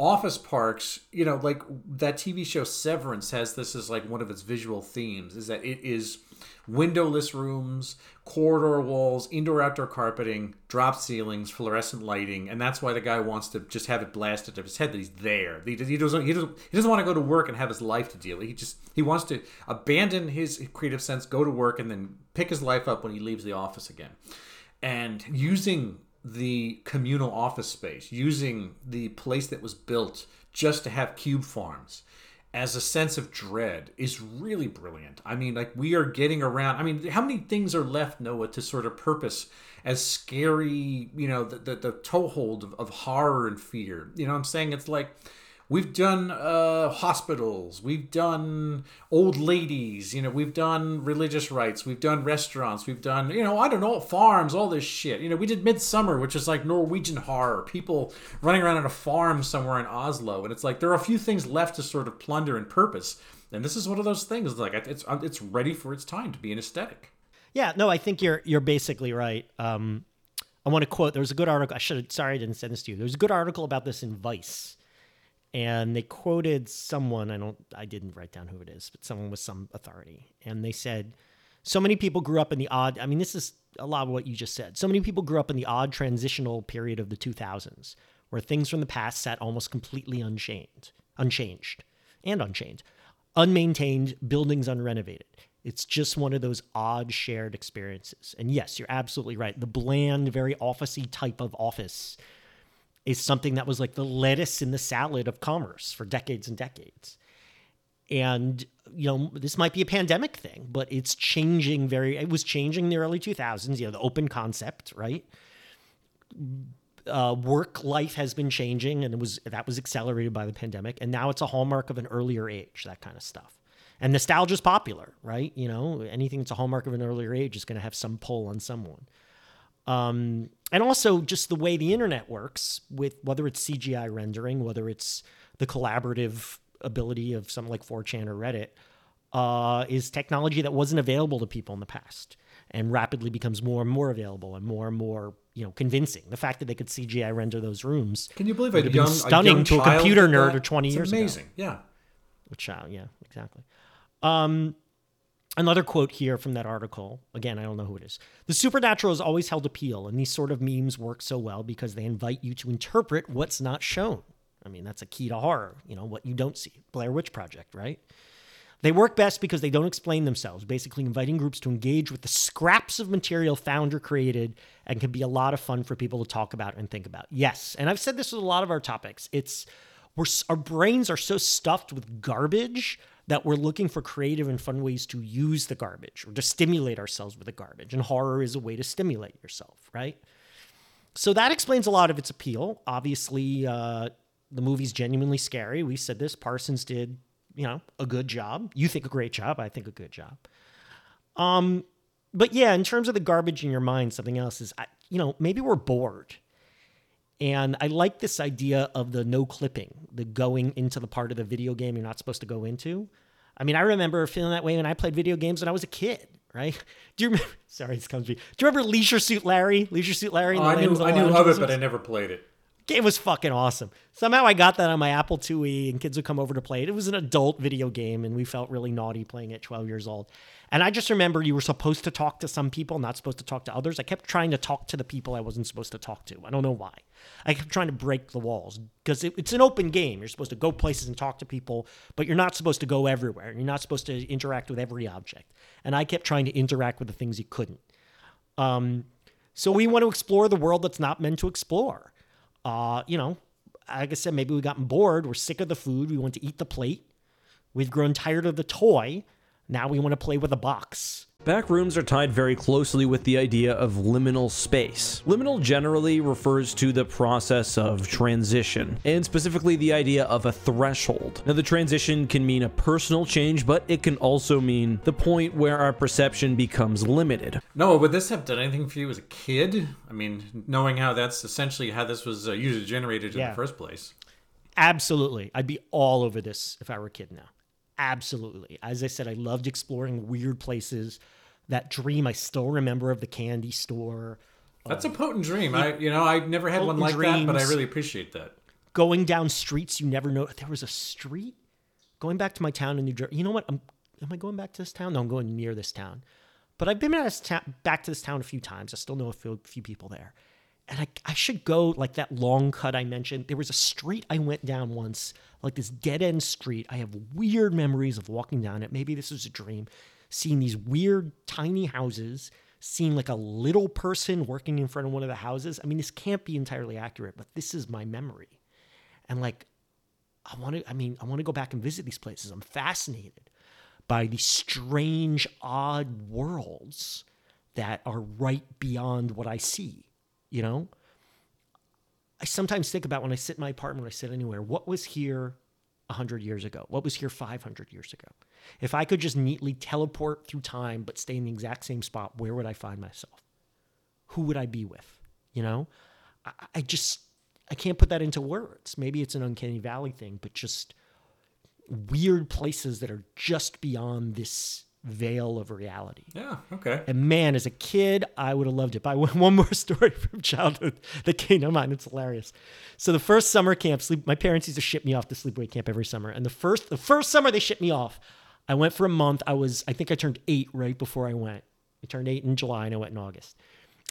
office parks you know like that tv show severance has this as like one of its visual themes is that it is windowless rooms corridor walls indoor outdoor carpeting drop ceilings fluorescent lighting and that's why the guy wants to just have it blasted to his head that he's there. He, he doesn't he doesn't he doesn't want to go to work and have his life to deal with. He just he wants to abandon his creative sense go to work and then pick his life up when he leaves the office again. And using the communal office space, using the place that was built just to have cube farms as a sense of dread is really brilliant. I mean, like we are getting around. I mean, how many things are left, Noah, to sort of purpose as scary, you know, the, the, the toehold of, of horror and fear? You know I'm saying? It's like we've done uh, hospitals we've done old ladies you know we've done religious rites we've done restaurants we've done you know i don't know farms all this shit you know we did Midsommar which is like norwegian horror people running around on a farm somewhere in oslo and it's like there are a few things left to sort of plunder and purpose and this is one of those things like it's it's ready for its time to be an aesthetic Yeah, no, I think you're you're basically right. Um, I want to quote. There was a good article. I should. Sorry, I didn't send this to you. There was a good article about this in Vice, and they quoted someone. I don't. I didn't write down who it is, but someone with some authority, and they said, "So many people grew up in the odd. I mean, this is a lot of what you just said. So many people grew up in the odd transitional period of the 2000s, where things from the past sat almost completely unchanged, unchanged, and unchanged, unmaintained, buildings unrenovated." It's just one of those odd shared experiences. And yes, you're absolutely right. The bland, very officey type of office is something that was like the lettuce in the salad of commerce for decades and decades. And you know, this might be a pandemic thing, but it's changing very it was changing in the early 2000s, you know, the open concept, right? Uh, work life has been changing and it was that was accelerated by the pandemic and now it's a hallmark of an earlier age that kind of stuff and nostalgia is popular, right? You know, anything that's a hallmark of an earlier age is going to have some pull on someone. Um, and also just the way the internet works with whether it's CGI rendering, whether it's the collaborative ability of something like 4chan or Reddit, uh, is technology that wasn't available to people in the past and rapidly becomes more and more available and more and more you know convincing. The fact that they could CGI render those rooms can you believe a been young, stunning a to a computer nerd that? 20 It's years ago. amazing yeah Which, uh, yeah, exactly. Um, another quote here from that article. Again, I don't know who it is. The supernatural has always held appeal, and these sort of memes work so well because they invite you to interpret what's not shown. I mean, that's a key to horror. You know, what you don't see. Blair Witch Project, right? They work best because they don't explain themselves, basically inviting groups to engage with the scraps of material found or created and can be a lot of fun for people to talk about and think about. Yes, and I've said this with a lot of our topics. It's we're, our brains are so stuffed with garbage that we're looking for creative and fun ways to use the garbage or to stimulate ourselves with the garbage. And horror is a way to stimulate yourself, right? So that explains a lot of its appeal. Obviously, uh, the movie's genuinely scary. We said this. Parsons did, you know, a good job. You think a great job. I think a good job. Um, but yeah, in terms of the garbage in your mind, something else is, you know, maybe we're bored. And I like this idea of the noclipping, the going into the part of the video game you're not supposed to go into. I mean, I remember feeling that way when I played video games when I was a kid, right? Do you remember? Sorry, this comes to me. Do you remember Leisure Suit Larry? Leisure Suit Larry? and Oh, I knew I knew of it, but I never played it. Game was fucking awesome. Somehow I got that on my Apple IIe, and kids would come over to play it. It was an adult video game, and we felt really naughty playing it 12 years old. And I just remember you were supposed to talk to some people, not supposed to talk to others. I kept trying to talk to the people I wasn't supposed to talk to. I don't know why. I kept trying to break the walls because it, it's an open game. You're supposed to go places and talk to people, but you're not supposed to go everywhere. You're not supposed to interact with every object. And I kept trying to interact with the things you couldn't. Um, so we want to explore the world that's not meant to explore. Uh, you know, like I said, maybe we gotten bored. We're sick of the food. We want to eat the plate. We've grown tired of the toy. Now we want to play with a box. Backrooms are tied very closely with the idea of liminal space. Liminal generally refers to the process of transition, and specifically the idea of a threshold. Now, the transition can mean a personal change, but it can also mean the point where our perception becomes limited. Noah, would this have done anything for you as a kid? I mean, knowing how that's essentially how this was uh, user generated in Yeah. the first place. Absolutely. I'd be all over this if I were a kid now. Absolutely. As I said, I loved exploring weird places. That dream I still remember of the candy store. That's a um, potent dream. I, you know, I never had one like Potent that, but I really appreciate that. going down streets you never know. There was a street going back to my town in New Jersey. You know what? I'm, am I going back to this town? No, I'm going near this town. But I've been back to this ta- back to this town a few times. I still know a few, few people there. And I, I should go like that long cut I mentioned. There was a street I went down once, like this dead end street. I have weird memories of walking down it. Maybe this was a dream. Seeing these weird tiny houses, seeing like a little person working in front of one of the houses. I mean, this can't be entirely accurate, but this is my memory and like i want to i mean i want to go back and visit these places i'm fascinated by these strange odd worlds that are right beyond what i see you know? I sometimes think about when i sit in my apartment i sit anywhere what was here 100 years ago? What was here 500 years ago? If i could just neatly teleport through time but stay in the exact same spot where would i find myself? Who would I be with? You know, I, I just I can't put that into words. Maybe it's an uncanny valley thing, but just weird places that are just beyond this veil of reality. Yeah, okay. And man, as a kid, I would have loved it. But I one more story from childhood that came to mind. It's hilarious. So the first summer camp, sleep. My parents used to ship me off to sleepaway camp every summer, and the first the first summer they shipped me off, I went for a month. I was I think I turned eight right before I went. I turned eight in July, and I went in August.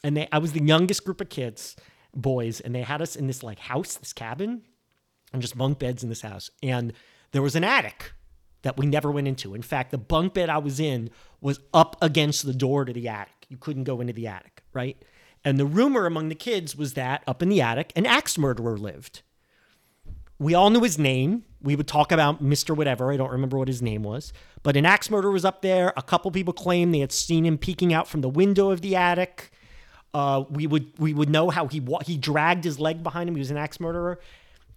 And they I was the youngest group of kids, boys, and they had us in this like house, this cabin, and just bunk beds in this house. And there was an attic that we never went into. In fact, the bunk bed I was in was up against the door to the attic. You couldn't go into the attic, right? And the rumor among the kids was that up in the attic, an axe murderer lived. We all knew his name. We would talk about Mr. Whatever. I don't remember what his name was. But an axe murderer was up there. A couple people claimed they had seen him peeking out from the window of the attic. Uh, we would we would know how he wa- he dragged his leg behind him. He was an axe murderer,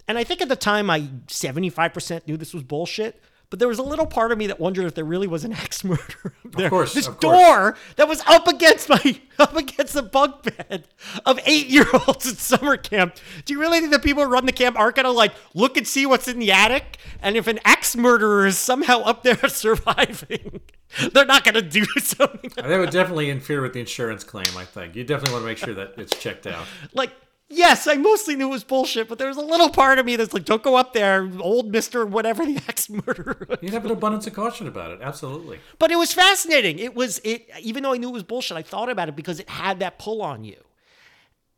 and I think at the time I seventy five percent knew this was bullshit. But there was a little part of me that wondered if there really was an axe murderer up there. course, this of course. door that was up against my up against the bunk bed of eight year olds at summer camp. Do you really think the people who run the camp aren't gonna like look and see what's in the attic? And if an axe murderer is somehow up there surviving, they're not gonna do something. That would definitely interfere with the insurance claim, I think. You definitely want to make sure that it's checked out. like yes i mostly knew it was bullshit but there was a little part of me that's like don't go up there old mr whatever the ex murderer You'd have an abundance of caution about it. Absolutely. but it was fascinating. It was it even though i knew it was bullshit i thought about it because it had that pull on you.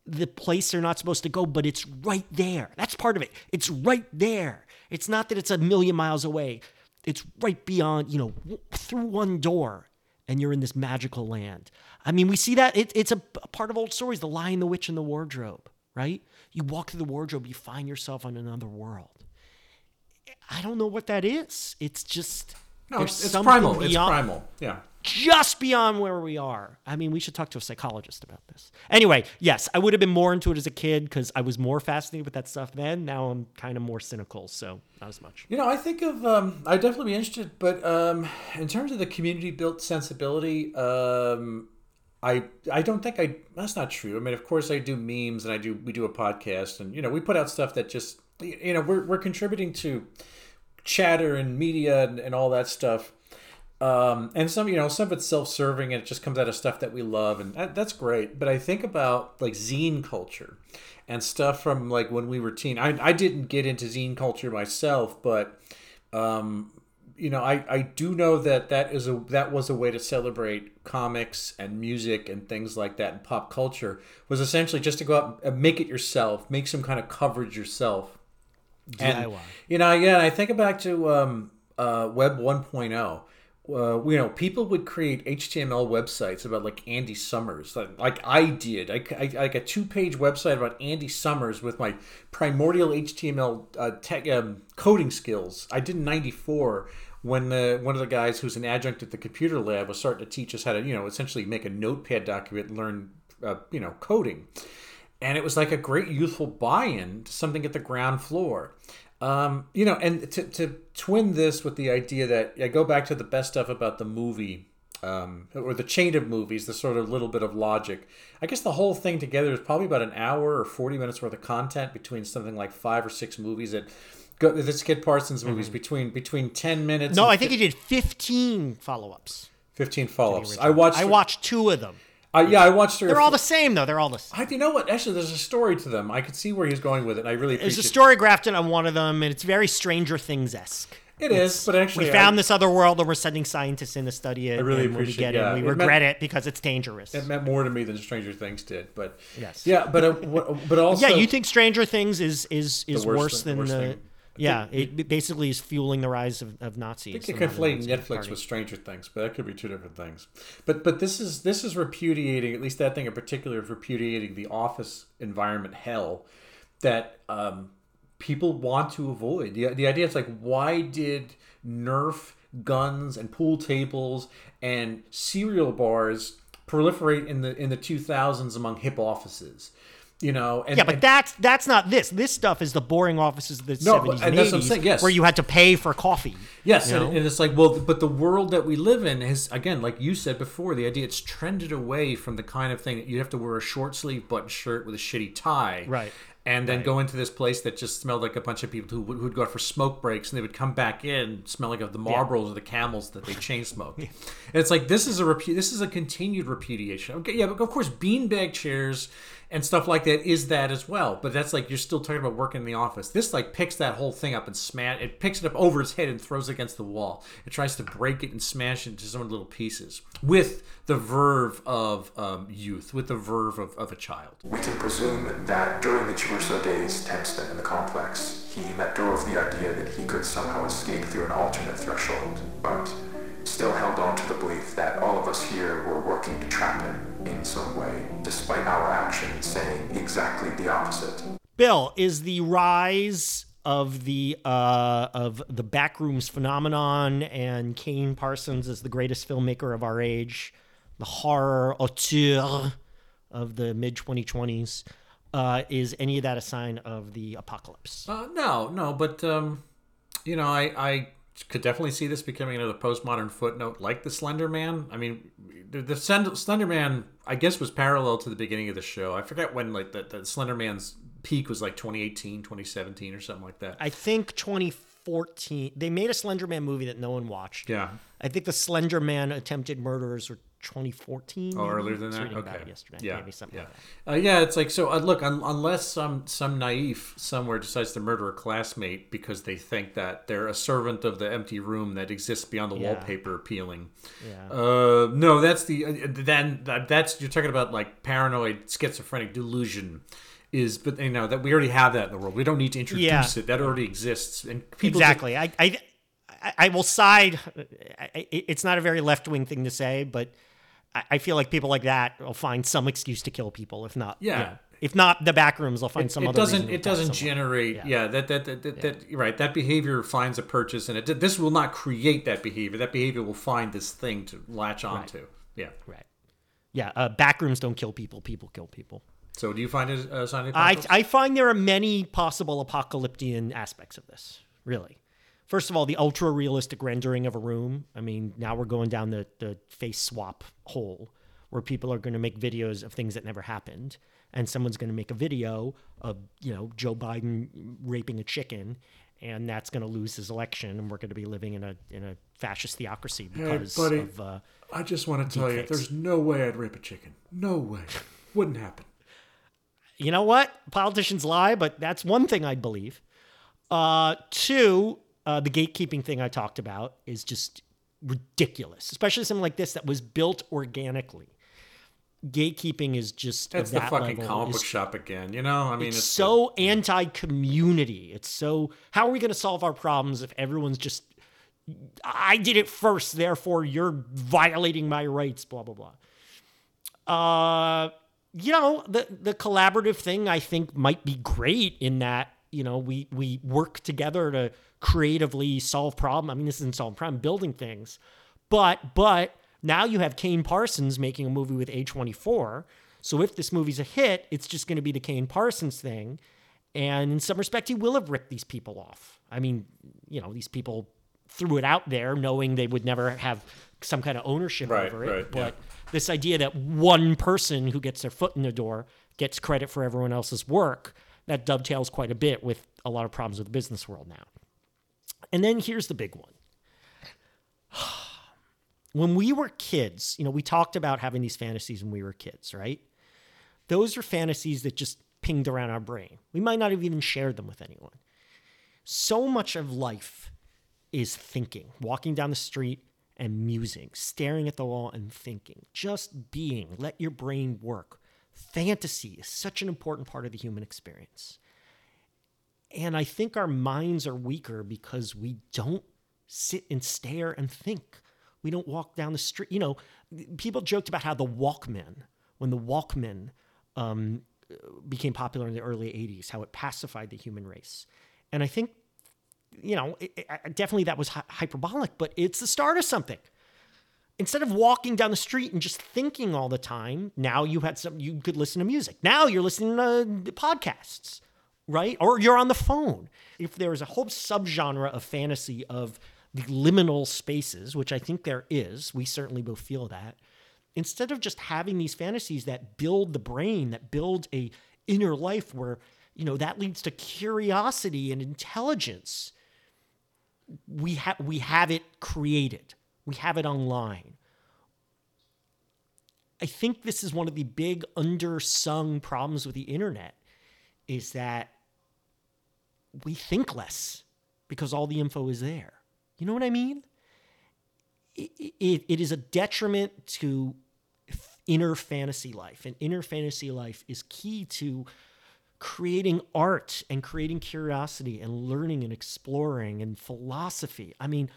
The place they're not supposed to go but it's right there. That's part of it. It's right there. It's not that it's a million miles away. It's right beyond, you know, w- through one door and you're in this magical land. I mean, we see that it, it's a, a part of old stories, the lion, the witch, and the wardrobe, right? You walk through the wardrobe, you find yourself on another world. I don't know what that is. It's just No, it's, primal. It's primal. Yeah. just beyond where we are. I mean, we should talk to a psychologist about this. Anyway, yes, I would have been more into it as a kid because I was more fascinated with that stuff then. Now I'm kind of more cynical, so not as much. You know, I think of um, I'd definitely be interested, but um, in terms of the community built sensibility, um, I I don't think I that's not true. I mean, of course, I do memes and I do we do a podcast, and you know, we put out stuff that just you know we're we're contributing to chatter and media and, and all that stuff. Um, and some, you know, some of it's self-serving and it just comes out of stuff that we love, and that, that's great. But I think about like zine culture and stuff from like when we were teen. I, I didn't get into zine culture myself, but um, you know, I, I do know that that is a that was a way to celebrate comics and music and things like that and pop culture was essentially just to go out and make it yourself, make some kind of coverage yourself. And, you know, again, I think back to um, uh, Web 1.0. Uh, you know, people would create HTML websites about like Andy Summers, like, like I did. I, I like a two-page website about Andy Summers with my primordial HTML uh, tech, um, coding skills. I did in '94 when the, one of the guys who's an adjunct at the computer lab was starting to teach us how to, you know, essentially make a notepad document learn, uh, you know, coding. And it was like a great youthful buy-in to something at the ground floor. Um, you know and to, to twin this with the idea that i go back to the best stuff about the movie um, or the chain of movies the sort of little bit of logic. I guess the whole thing together is probably about an hour or 40 minutes worth of content between something like five or six movies that go the skid parsons movies between between 10 minutes No, I think he did 15 follow-ups. 15 follow-ups i watched I watched two of them. uh, yeah i watched three They're all the same though. They're all the same. I, you know what? Actually, there's a story to them. I could see where he's going with it. and I really There's a story grafted on one of them, and it's very Stranger Things esque. It is, but actually, We I- found this other world, and we're sending scientists in to study it. I really and when we appreciate- get yeah, it. We it meant- regret it because it's dangerous. It meant more to me than Stranger Things did, but Yes. yeah, but uh, but also yeah, you think Stranger Things is is is worst worse thing- than the the? thing. Yeah, it basically is fueling the rise of, of Nazis. I think you're conflating Nazi Netflix party. with Stranger Things, but that could be two different things. But but this is this is repudiating at least that thing in particular is repudiating the office environment hell that um, people want to avoid. The the idea is like why did Nerf guns and pool tables and cereal bars proliferate in the in the 2000s among hip offices? You know, and, Yeah, but and- that's that's not this. This stuff is the boring offices of the No, 70s and and that's what I'm 80s, saying, yes. where you had to pay for coffee. Yes, and, and it's like, well, but the world that we live in has, again, like you said before, the idea it's trended away from the kind of thing that you have to wear a short sleeve button shirt with a shitty tie, Right. And then go into this place that just smelled like a bunch of people who would, who'd go out for smoke breaks, and they would come back in smelling of the Marlboros or the Camels that they chain smoked. And it's like this is a repu- this is a continued repudiation. Okay, yeah, but of course, beanbag chairs and stuff like that is that as well. But that's like you're still talking about working in the office. This like picks that whole thing up and smash. It picks it up over its head and throws it against the wall. It tries to break it and smash it into some little pieces with the verve of um, youth, with the verve of, of a child. We can presume that during the Jerusalem days spent in the complex, he let go of the idea that he could somehow escape through an alternate threshold, but still held on to the belief that all of us here were working to trap him in some way, despite our actions saying exactly the opposite. Bill, is the rise of the uh, of the backrooms phenomenon and Kane Parsons as the greatest filmmaker of our age, the horror auteur of the mid 2020s, uh, is any of that a sign of the apocalypse? Uh, no, no, but um, you know, I, I could definitely see this becoming another postmodern footnote, like the Slender Man. I mean, the, the Slend- Slender Man, I guess, was parallel to the beginning of the show. I forget when, like, the, the Slender Man's peak was like 2018, 2017, or something like that. I think 2014. They made a Slender Man movie that no one watched. yeah. I think the Slender Man attempted murders were 2014. Oh, maybe? earlier than that. Okay. yesterday. Yeah. Maybe something yeah. like that. Uh, yeah. It's like so. Uh, look, un- unless some some naif somewhere decides to murder a classmate because they think that they're a servant of the empty room that exists beyond the Yeah. wallpaper peeling. Yeah. Uh, no, that's the uh, then that, that's you're talking about like paranoid schizophrenic delusion. Is but you know that we already have that in the world. We don't need to introduce Yeah. it. That already exists, and just- exactly. I, I I, I will side. It's not a very left wing thing to say, but I I feel like people like that will find some excuse to kill people. If not, Yeah. you know, if not the back rooms, they'll find it, some it other. doesn't it doesn't generate yeah, that that that, that, that right that behavior finds a purchase and it this will not create that behavior that behavior will find this thing to latch onto yeah Right. Yeah. Uh, back rooms don't kill people. People kill people. so do you find it uh, sign of I. I find there are many possible apocalyptic aspects of this, really. First of all, the ultra realistic rendering of a room. I mean, now we're going down the, the face swap hole where people are going to make videos of things that never happened. And someone's going to make a video of, you know, Joe Biden raping a chicken. And that's going to lose his election. And we're going to be living in a, in a fascist theocracy because buddy. of. Uh, I just want to tell you, there's no way I'd rape a chicken. No way. Wouldn't happen. you know what? Politicians lie, but that's one thing I'd believe. Uh, two, uh, the gatekeeping thing I talked about is just ridiculous, especially something like this that was built organically. Gatekeeping is just That's of the fucking level comic book shop again. You know, I mean, it's, it's, so anti-community. It's so how are we going to solve our problems if everyone's just I did it first, therefore you're violating my rights, blah blah blah. Uh you know, the the collaborative thing I think might be great in that, you know, we we work together to creatively solve problem. I mean, this isn't solving problem, building things. But but now you have Kane Parsons making a movie with A24. So if this movie's a hit, it's just going to be the Kane Parsons thing. And in some respect, he will have ripped these people off. I mean, you know, these people threw it out there knowing they would never have some kind of ownership Right, over it. right, but yeah. this idea that one person who gets their foot in the door gets credit for everyone else's work, that dovetails quite a bit with a lot of problems with the business world now. And then here's the big one. When we were kids, you know, we talked about having these fantasies when we were kids, right? Those are fantasies that just pinged around our brain. We might not have even shared them with anyone. So much of life is thinking, walking down the street and musing, staring at the wall and thinking, just being, let your brain work. Fantasy is such an important part of the human experience. And I think our minds are weaker because we don't sit and stare and think. We don't walk down the street. You know, people joked about how the Walkman, when the Walkman um, became popular in the early 80s, how it pacified the human race. And I think, you know, it, it- definitely that was hy- hyperbolic, but it's the start of something. Instead of walking down the street and just thinking all the time, now you had some, you could listen to music. Now you're listening to podcasts, right? Or you're on the phone. If there is a whole subgenre of fantasy of the liminal spaces, which I think there is, we certainly both feel that. Instead of just having these fantasies that build the brain, that build a inner life where, you know, that leads to curiosity and intelligence, we have we have it created. We have it online. I think this is one of the big undersung problems with the internet is that we think less because all the info is there. You know what I mean? It, it, it is a detriment to inner fantasy life. And inner fantasy life is key to creating art and creating curiosity and learning and exploring and philosophy. I mean,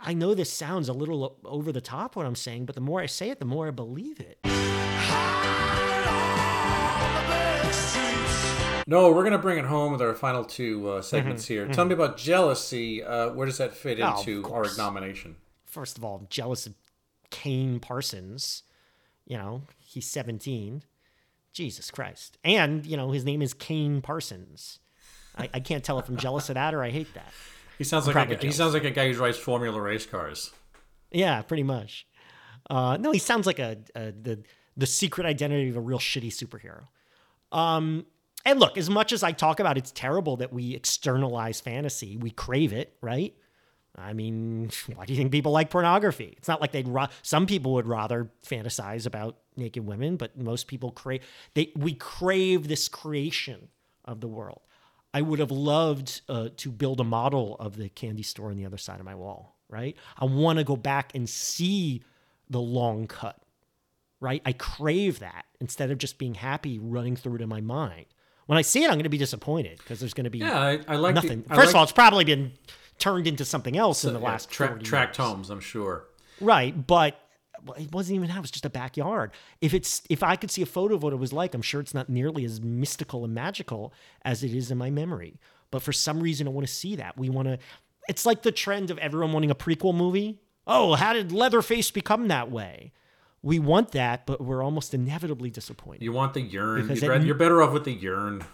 I know this sounds a little over the top what I'm saying, but the more I say it, the more I believe it. No, we're gonna bring it home with our final two uh, segments Mm-hmm, here. Tell me about jealousy. Uh, where does that fit Oh, into our nomination? First of all, I'm jealous of Kane Parsons. You know, he's 17. Jesus Christ. And, you know, his name is Kane Parsons. I, I can't tell if I'm jealous of that or I hate that. He sounds like probably a, he sounds like a guy who drives Formula race cars. Yeah, pretty much. Uh, no, he sounds like a, a the the secret identity of a real shitty superhero. Um, and look, as much as I talk about it's terrible that we externalize fantasy, we crave it, right? I mean, why do you think people like pornography? It's not like they'd. Ra- Some people would rather fantasize about naked women, but most people crave. They we crave this creation of the world. I would have loved uh, to build a model of the candy store on the other side of my wall. Right? I want to go back and see the long cut. Right? I crave that instead of just being happy running through it in my mind. When I see it, I'm going to be disappointed because there's going to be Yeah, I, I like nothing. The, I First like- of all, it's probably been turned into something else in the Yeah, last tra- 40 tracked years. homes, I'm sure. Right, but it wasn't even that. It was just a backyard. If it's if I could see a photo of what it was like, I'm sure it's not nearly as mystical and magical as it is in my memory. But for some reason, I want to see that. We want to. It's like the trend of everyone wanting a prequel movie. Oh, how did Leatherface become that way? We want that, but we're almost inevitably disappointed. You want the. Because You'd it- you're better off with the urn.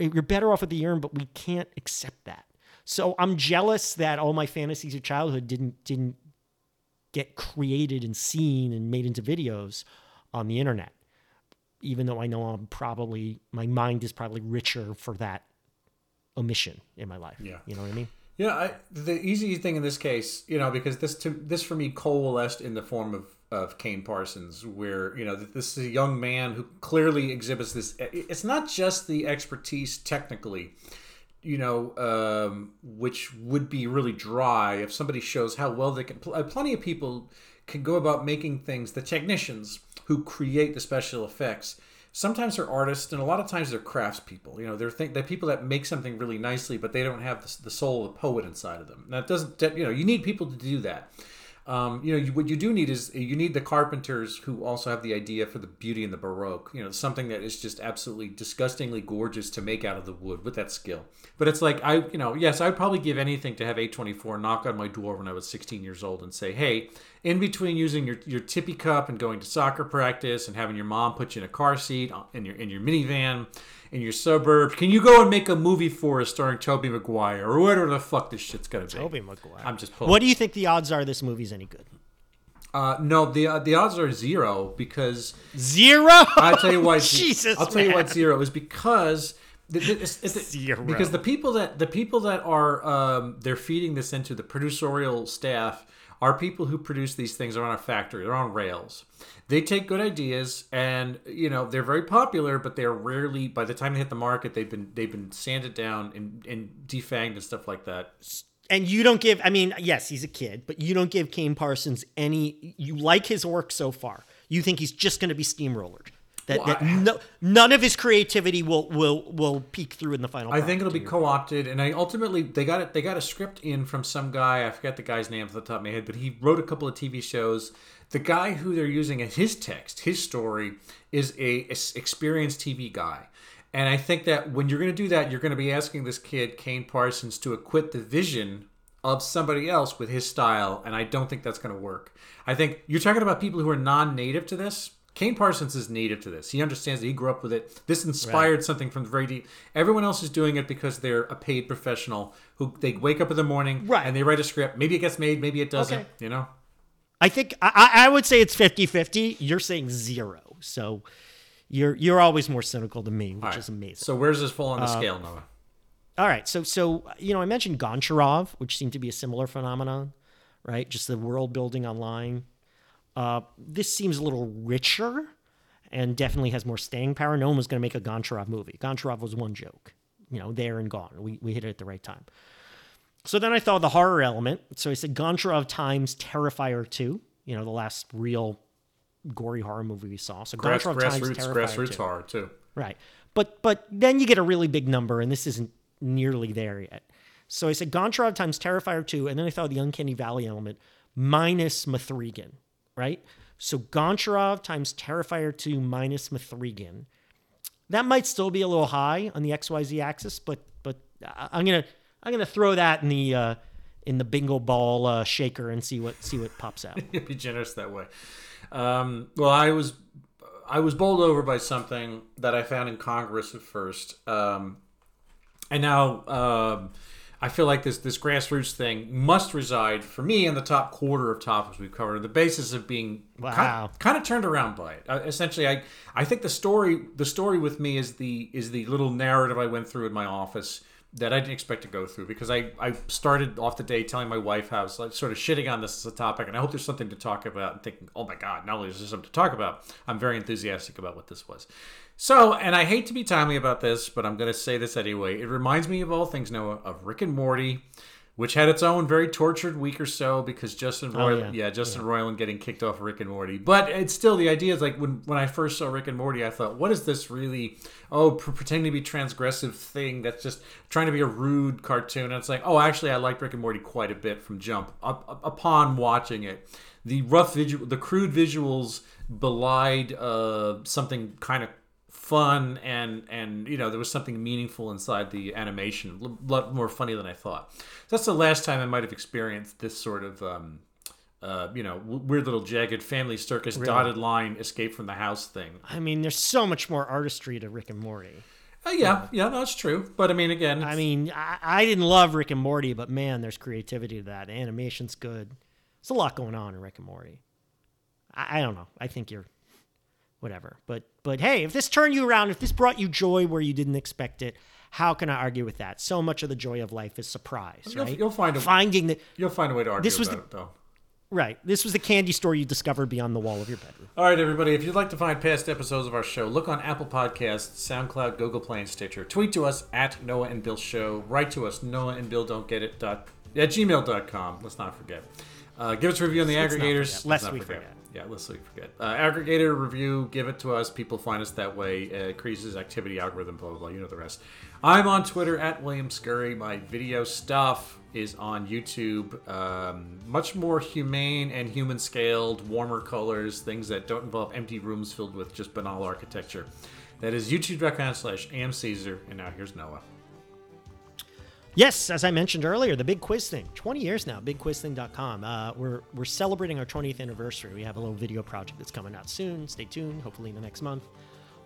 you're better off with the urn, but we can't accept that. So I'm jealous that all my fantasies of childhood didn't didn't get created and seen and made into videos on the internet. Even though I know I'm probably my mind is probably richer for that omission in my life. Yeah. You know what I mean? Yeah, I, the easy thing in this case, you know, because this to this for me coalesced in the form of of Kane Parsons, where you know this is a young man who clearly exhibits this. It's not just the expertise technically, you know, um, which would be really dry if somebody shows how well they can. pl- uh, Plenty of people can go about making things. The technicians who create the special effects sometimes they're artists and a lot of times they're craftspeople you know they're think they're people that make something really nicely but they don't have the, the soul of a poet inside of them Now that doesn't you know you need people to do that um, you know you, what you do need is you need the carpenters who also have the idea for the beauty and the baroque you know something that is just absolutely disgustingly gorgeous to make out of the wood with that skill. But it's like i you know yes i'd probably give anything to have a24 knock on my door when i was 16 years old and say hey in between using your, your tippy cup and going to soccer practice and having your mom put you in a car seat uh, in your in your minivan in your suburbs, can you go and make a movie for us starring Tobey Maguire or whatever the fuck this shit's gonna be? Tobey Maguire. I'm just pulling. What do you think the odds are this movie's any good? Uh, no, the uh, the odds are zero because Zero. I tell you why. Jesus, I'll tell you why zero is because. The, the, it's- it's- Zero. Because the people that the people that are um, they're feeding this into the producerial staff are people who produce these things. They're on a factory. They're on rails. They take good ideas and you know they're very popular, but they're rarely. By the time they hit the market, they've been they've been sanded down and, and defanged and stuff like that. and you don't give i mean yes he's a kid but you don't give kane parsons any you like his work so far you think he's just going to be steamrollered that, Well, that I- no, none of his creativity will will will peek through in the final I think it'll be co-opted, and I ultimately they got it. They got a script in from some guy. I forget the guy's name off the top of my head, but he wrote a couple of TV shows. The guy who they're using as his text, his story, is a, a experienced TV guy. And I think that when you're going to do that, you're going to be asking this kid, Kane Parsons, to acquit the vision of somebody else with his style. And I don't think that's going to work. I think you're talking about people who are non native to this. Kane Parsons is native to this. He understands that he grew up with it. This inspired something from the very deep. Everyone else is doing it because they're a paid professional who they wake up in the morning Right. and they write a script. Maybe it gets made, maybe it doesn't. Okay. You know, i think I, I would say it's 50-50 you're saying zero so you're you're always more cynical than me which right. is amazing So where's this fall on Uh, the scale, Noah? All right, so so you know, I mentioned Goncharov, which seemed to be a similar phenomenon, right? Just the world building online. Uh, this seems a little richer, and definitely has more staying power. No one was going to make a Goncharov movie. Goncharov was one joke, you know, there and gone. We we hit it at the right time. So then I thought of the horror element. So I said Goncharov times Terrifier two. You know, the last real gory horror movie we saw. So Grass, Goncharov times grassroots, Terrifier grassroots 2. horror too. Right. But but then you get a really big number, and this isn't nearly there yet. So I said Goncharov times Terrifier 2, and then I thought the Uncanny Valley element minus M3GAN, right? So Goncharov times Terrifier 2 minus M3GAN. That might still be a little high on the XYZ axis, but but I'm gonna I'm gonna throw that in the uh, in the bingo ball uh, shaker and see what see what pops out. be generous that way. Um, well, I was I was bowled over by something that I found in Congress at first, um, and now um, I feel like this this grassroots thing must reside for me in the top quarter of topics we've covered. The basis of being Wow. kind, of turned around by it. Uh, essentially, I I think the story the story with me is the is the little narrative I went through in my office that I didn't expect to go through because I, I started off the day telling my wife how I was like sort of shitting on this as a topic and I hope there's something to talk about and thinking, oh my God, not only is there something to talk about, I'm very enthusiastic about what this was. So, and I hate to be timely about this, but I'm going to say this anyway. It reminds me of all things, Noah, of Rick and Morty, which had its own very tortured week or so because Justin Roiland, Oh, yeah. yeah. Justin Roiland getting kicked off Rick and Morty. But it's still the idea is like when when I first saw Rick and Morty, I thought, what is this really? Oh, pr- pretending to be transgressive thing that's just trying to be a rude cartoon. And it's like, oh, actually, I liked Rick and Morty quite a bit from jump up, up- upon watching it. The rough visual, the crude visuals belied uh, something kind of fun and and you know there was something meaningful inside the animation a lot more funny than i thought that's the last time i might have experienced this sort of um uh, you know, weird little jagged family circus dotted line escape from the house thing. I mean, there's so much more artistry to Rick and Morty. Uh, yeah, yeah, that's true. But I mean, again, I mean, I, I didn't love Rick and Morty, but man, there's creativity to that. Animation's good. There's a lot going on in Rick and Morty. I, I don't know. I think you're whatever. But but hey, if this turned you around, if this brought you joy where you didn't expect it, how can I argue with that? So much of the joy of life is surprise, You'll- right? you'll find a- finding the you'll find a way to argue This was the- it, though. right. This was the candy store you discovered beyond the wall of your bedroom. All right, everybody. If you'd like to find past episodes of our show, look on Apple Podcasts, SoundCloud, Google Play, and Stitcher. Tweet to us at Noah and Bill Show. Write to us, Noah and Bill Don't Get It dot at gmail.com. Let's not forget. Uh, give us a review on the Let's aggregators. forget. Lest not we forget. Yeah, let's we forget. Uh, aggregator review, give it to us. People find us that way. Uh, increases activity, algorithm, blah, blah, blah. You know the rest. I'm on Twitter at William Scurry. My video stuff is on YouTube. Um, much more humane and human scaled, warmer colors, things that don't involve empty rooms filled with just banal architecture. That is youtube.com slash amcaesar. And now here's Noah. Yes, as I mentioned earlier, the big quiz thing. 20 years now, bigquizthing.com. Uh, we're, we're celebrating our 20th anniversary. We have a little video project that's coming out soon. Stay tuned, hopefully in the next month.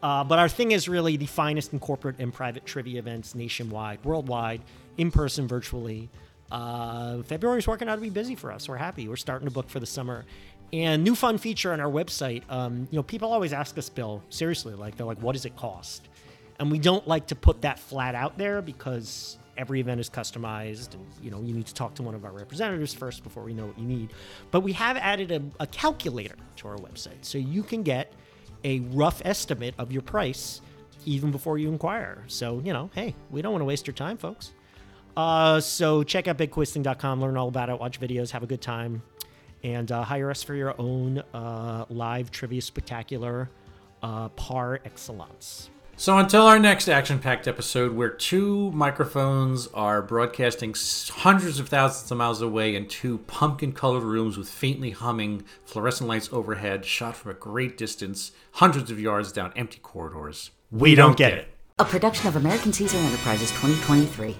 Uh, but our thing is really the finest in corporate and private trivia events nationwide, worldwide, in person, virtually. Uh, is working out to be busy for us. We're happy. We're starting to book for the summer. And new fun feature on our website. Um, you know, people always ask us, Bill, seriously, like they're like, what does it cost? And we don't like to put that flat out there because every event is customized and you know you need to talk to one of our representatives first before we know what you need. But we have added a, a calculator to our website so you can get a rough estimate of your price even before you inquire. So you know hey we don't want to waste your time folks. Uh, so check out bigquizthing.com learn all about it watch videos have a good time and uh, hire us for your own uh, live trivia spectacular uh, par excellence So until our next action-packed episode, where two microphones are broadcasting hundreds of thousands of miles away in two pumpkin-colored rooms with faintly humming fluorescent lights overhead, shot from a great distance, hundreds of yards down empty corridors. we don't get it A production of American Caesar Enterprises 2023.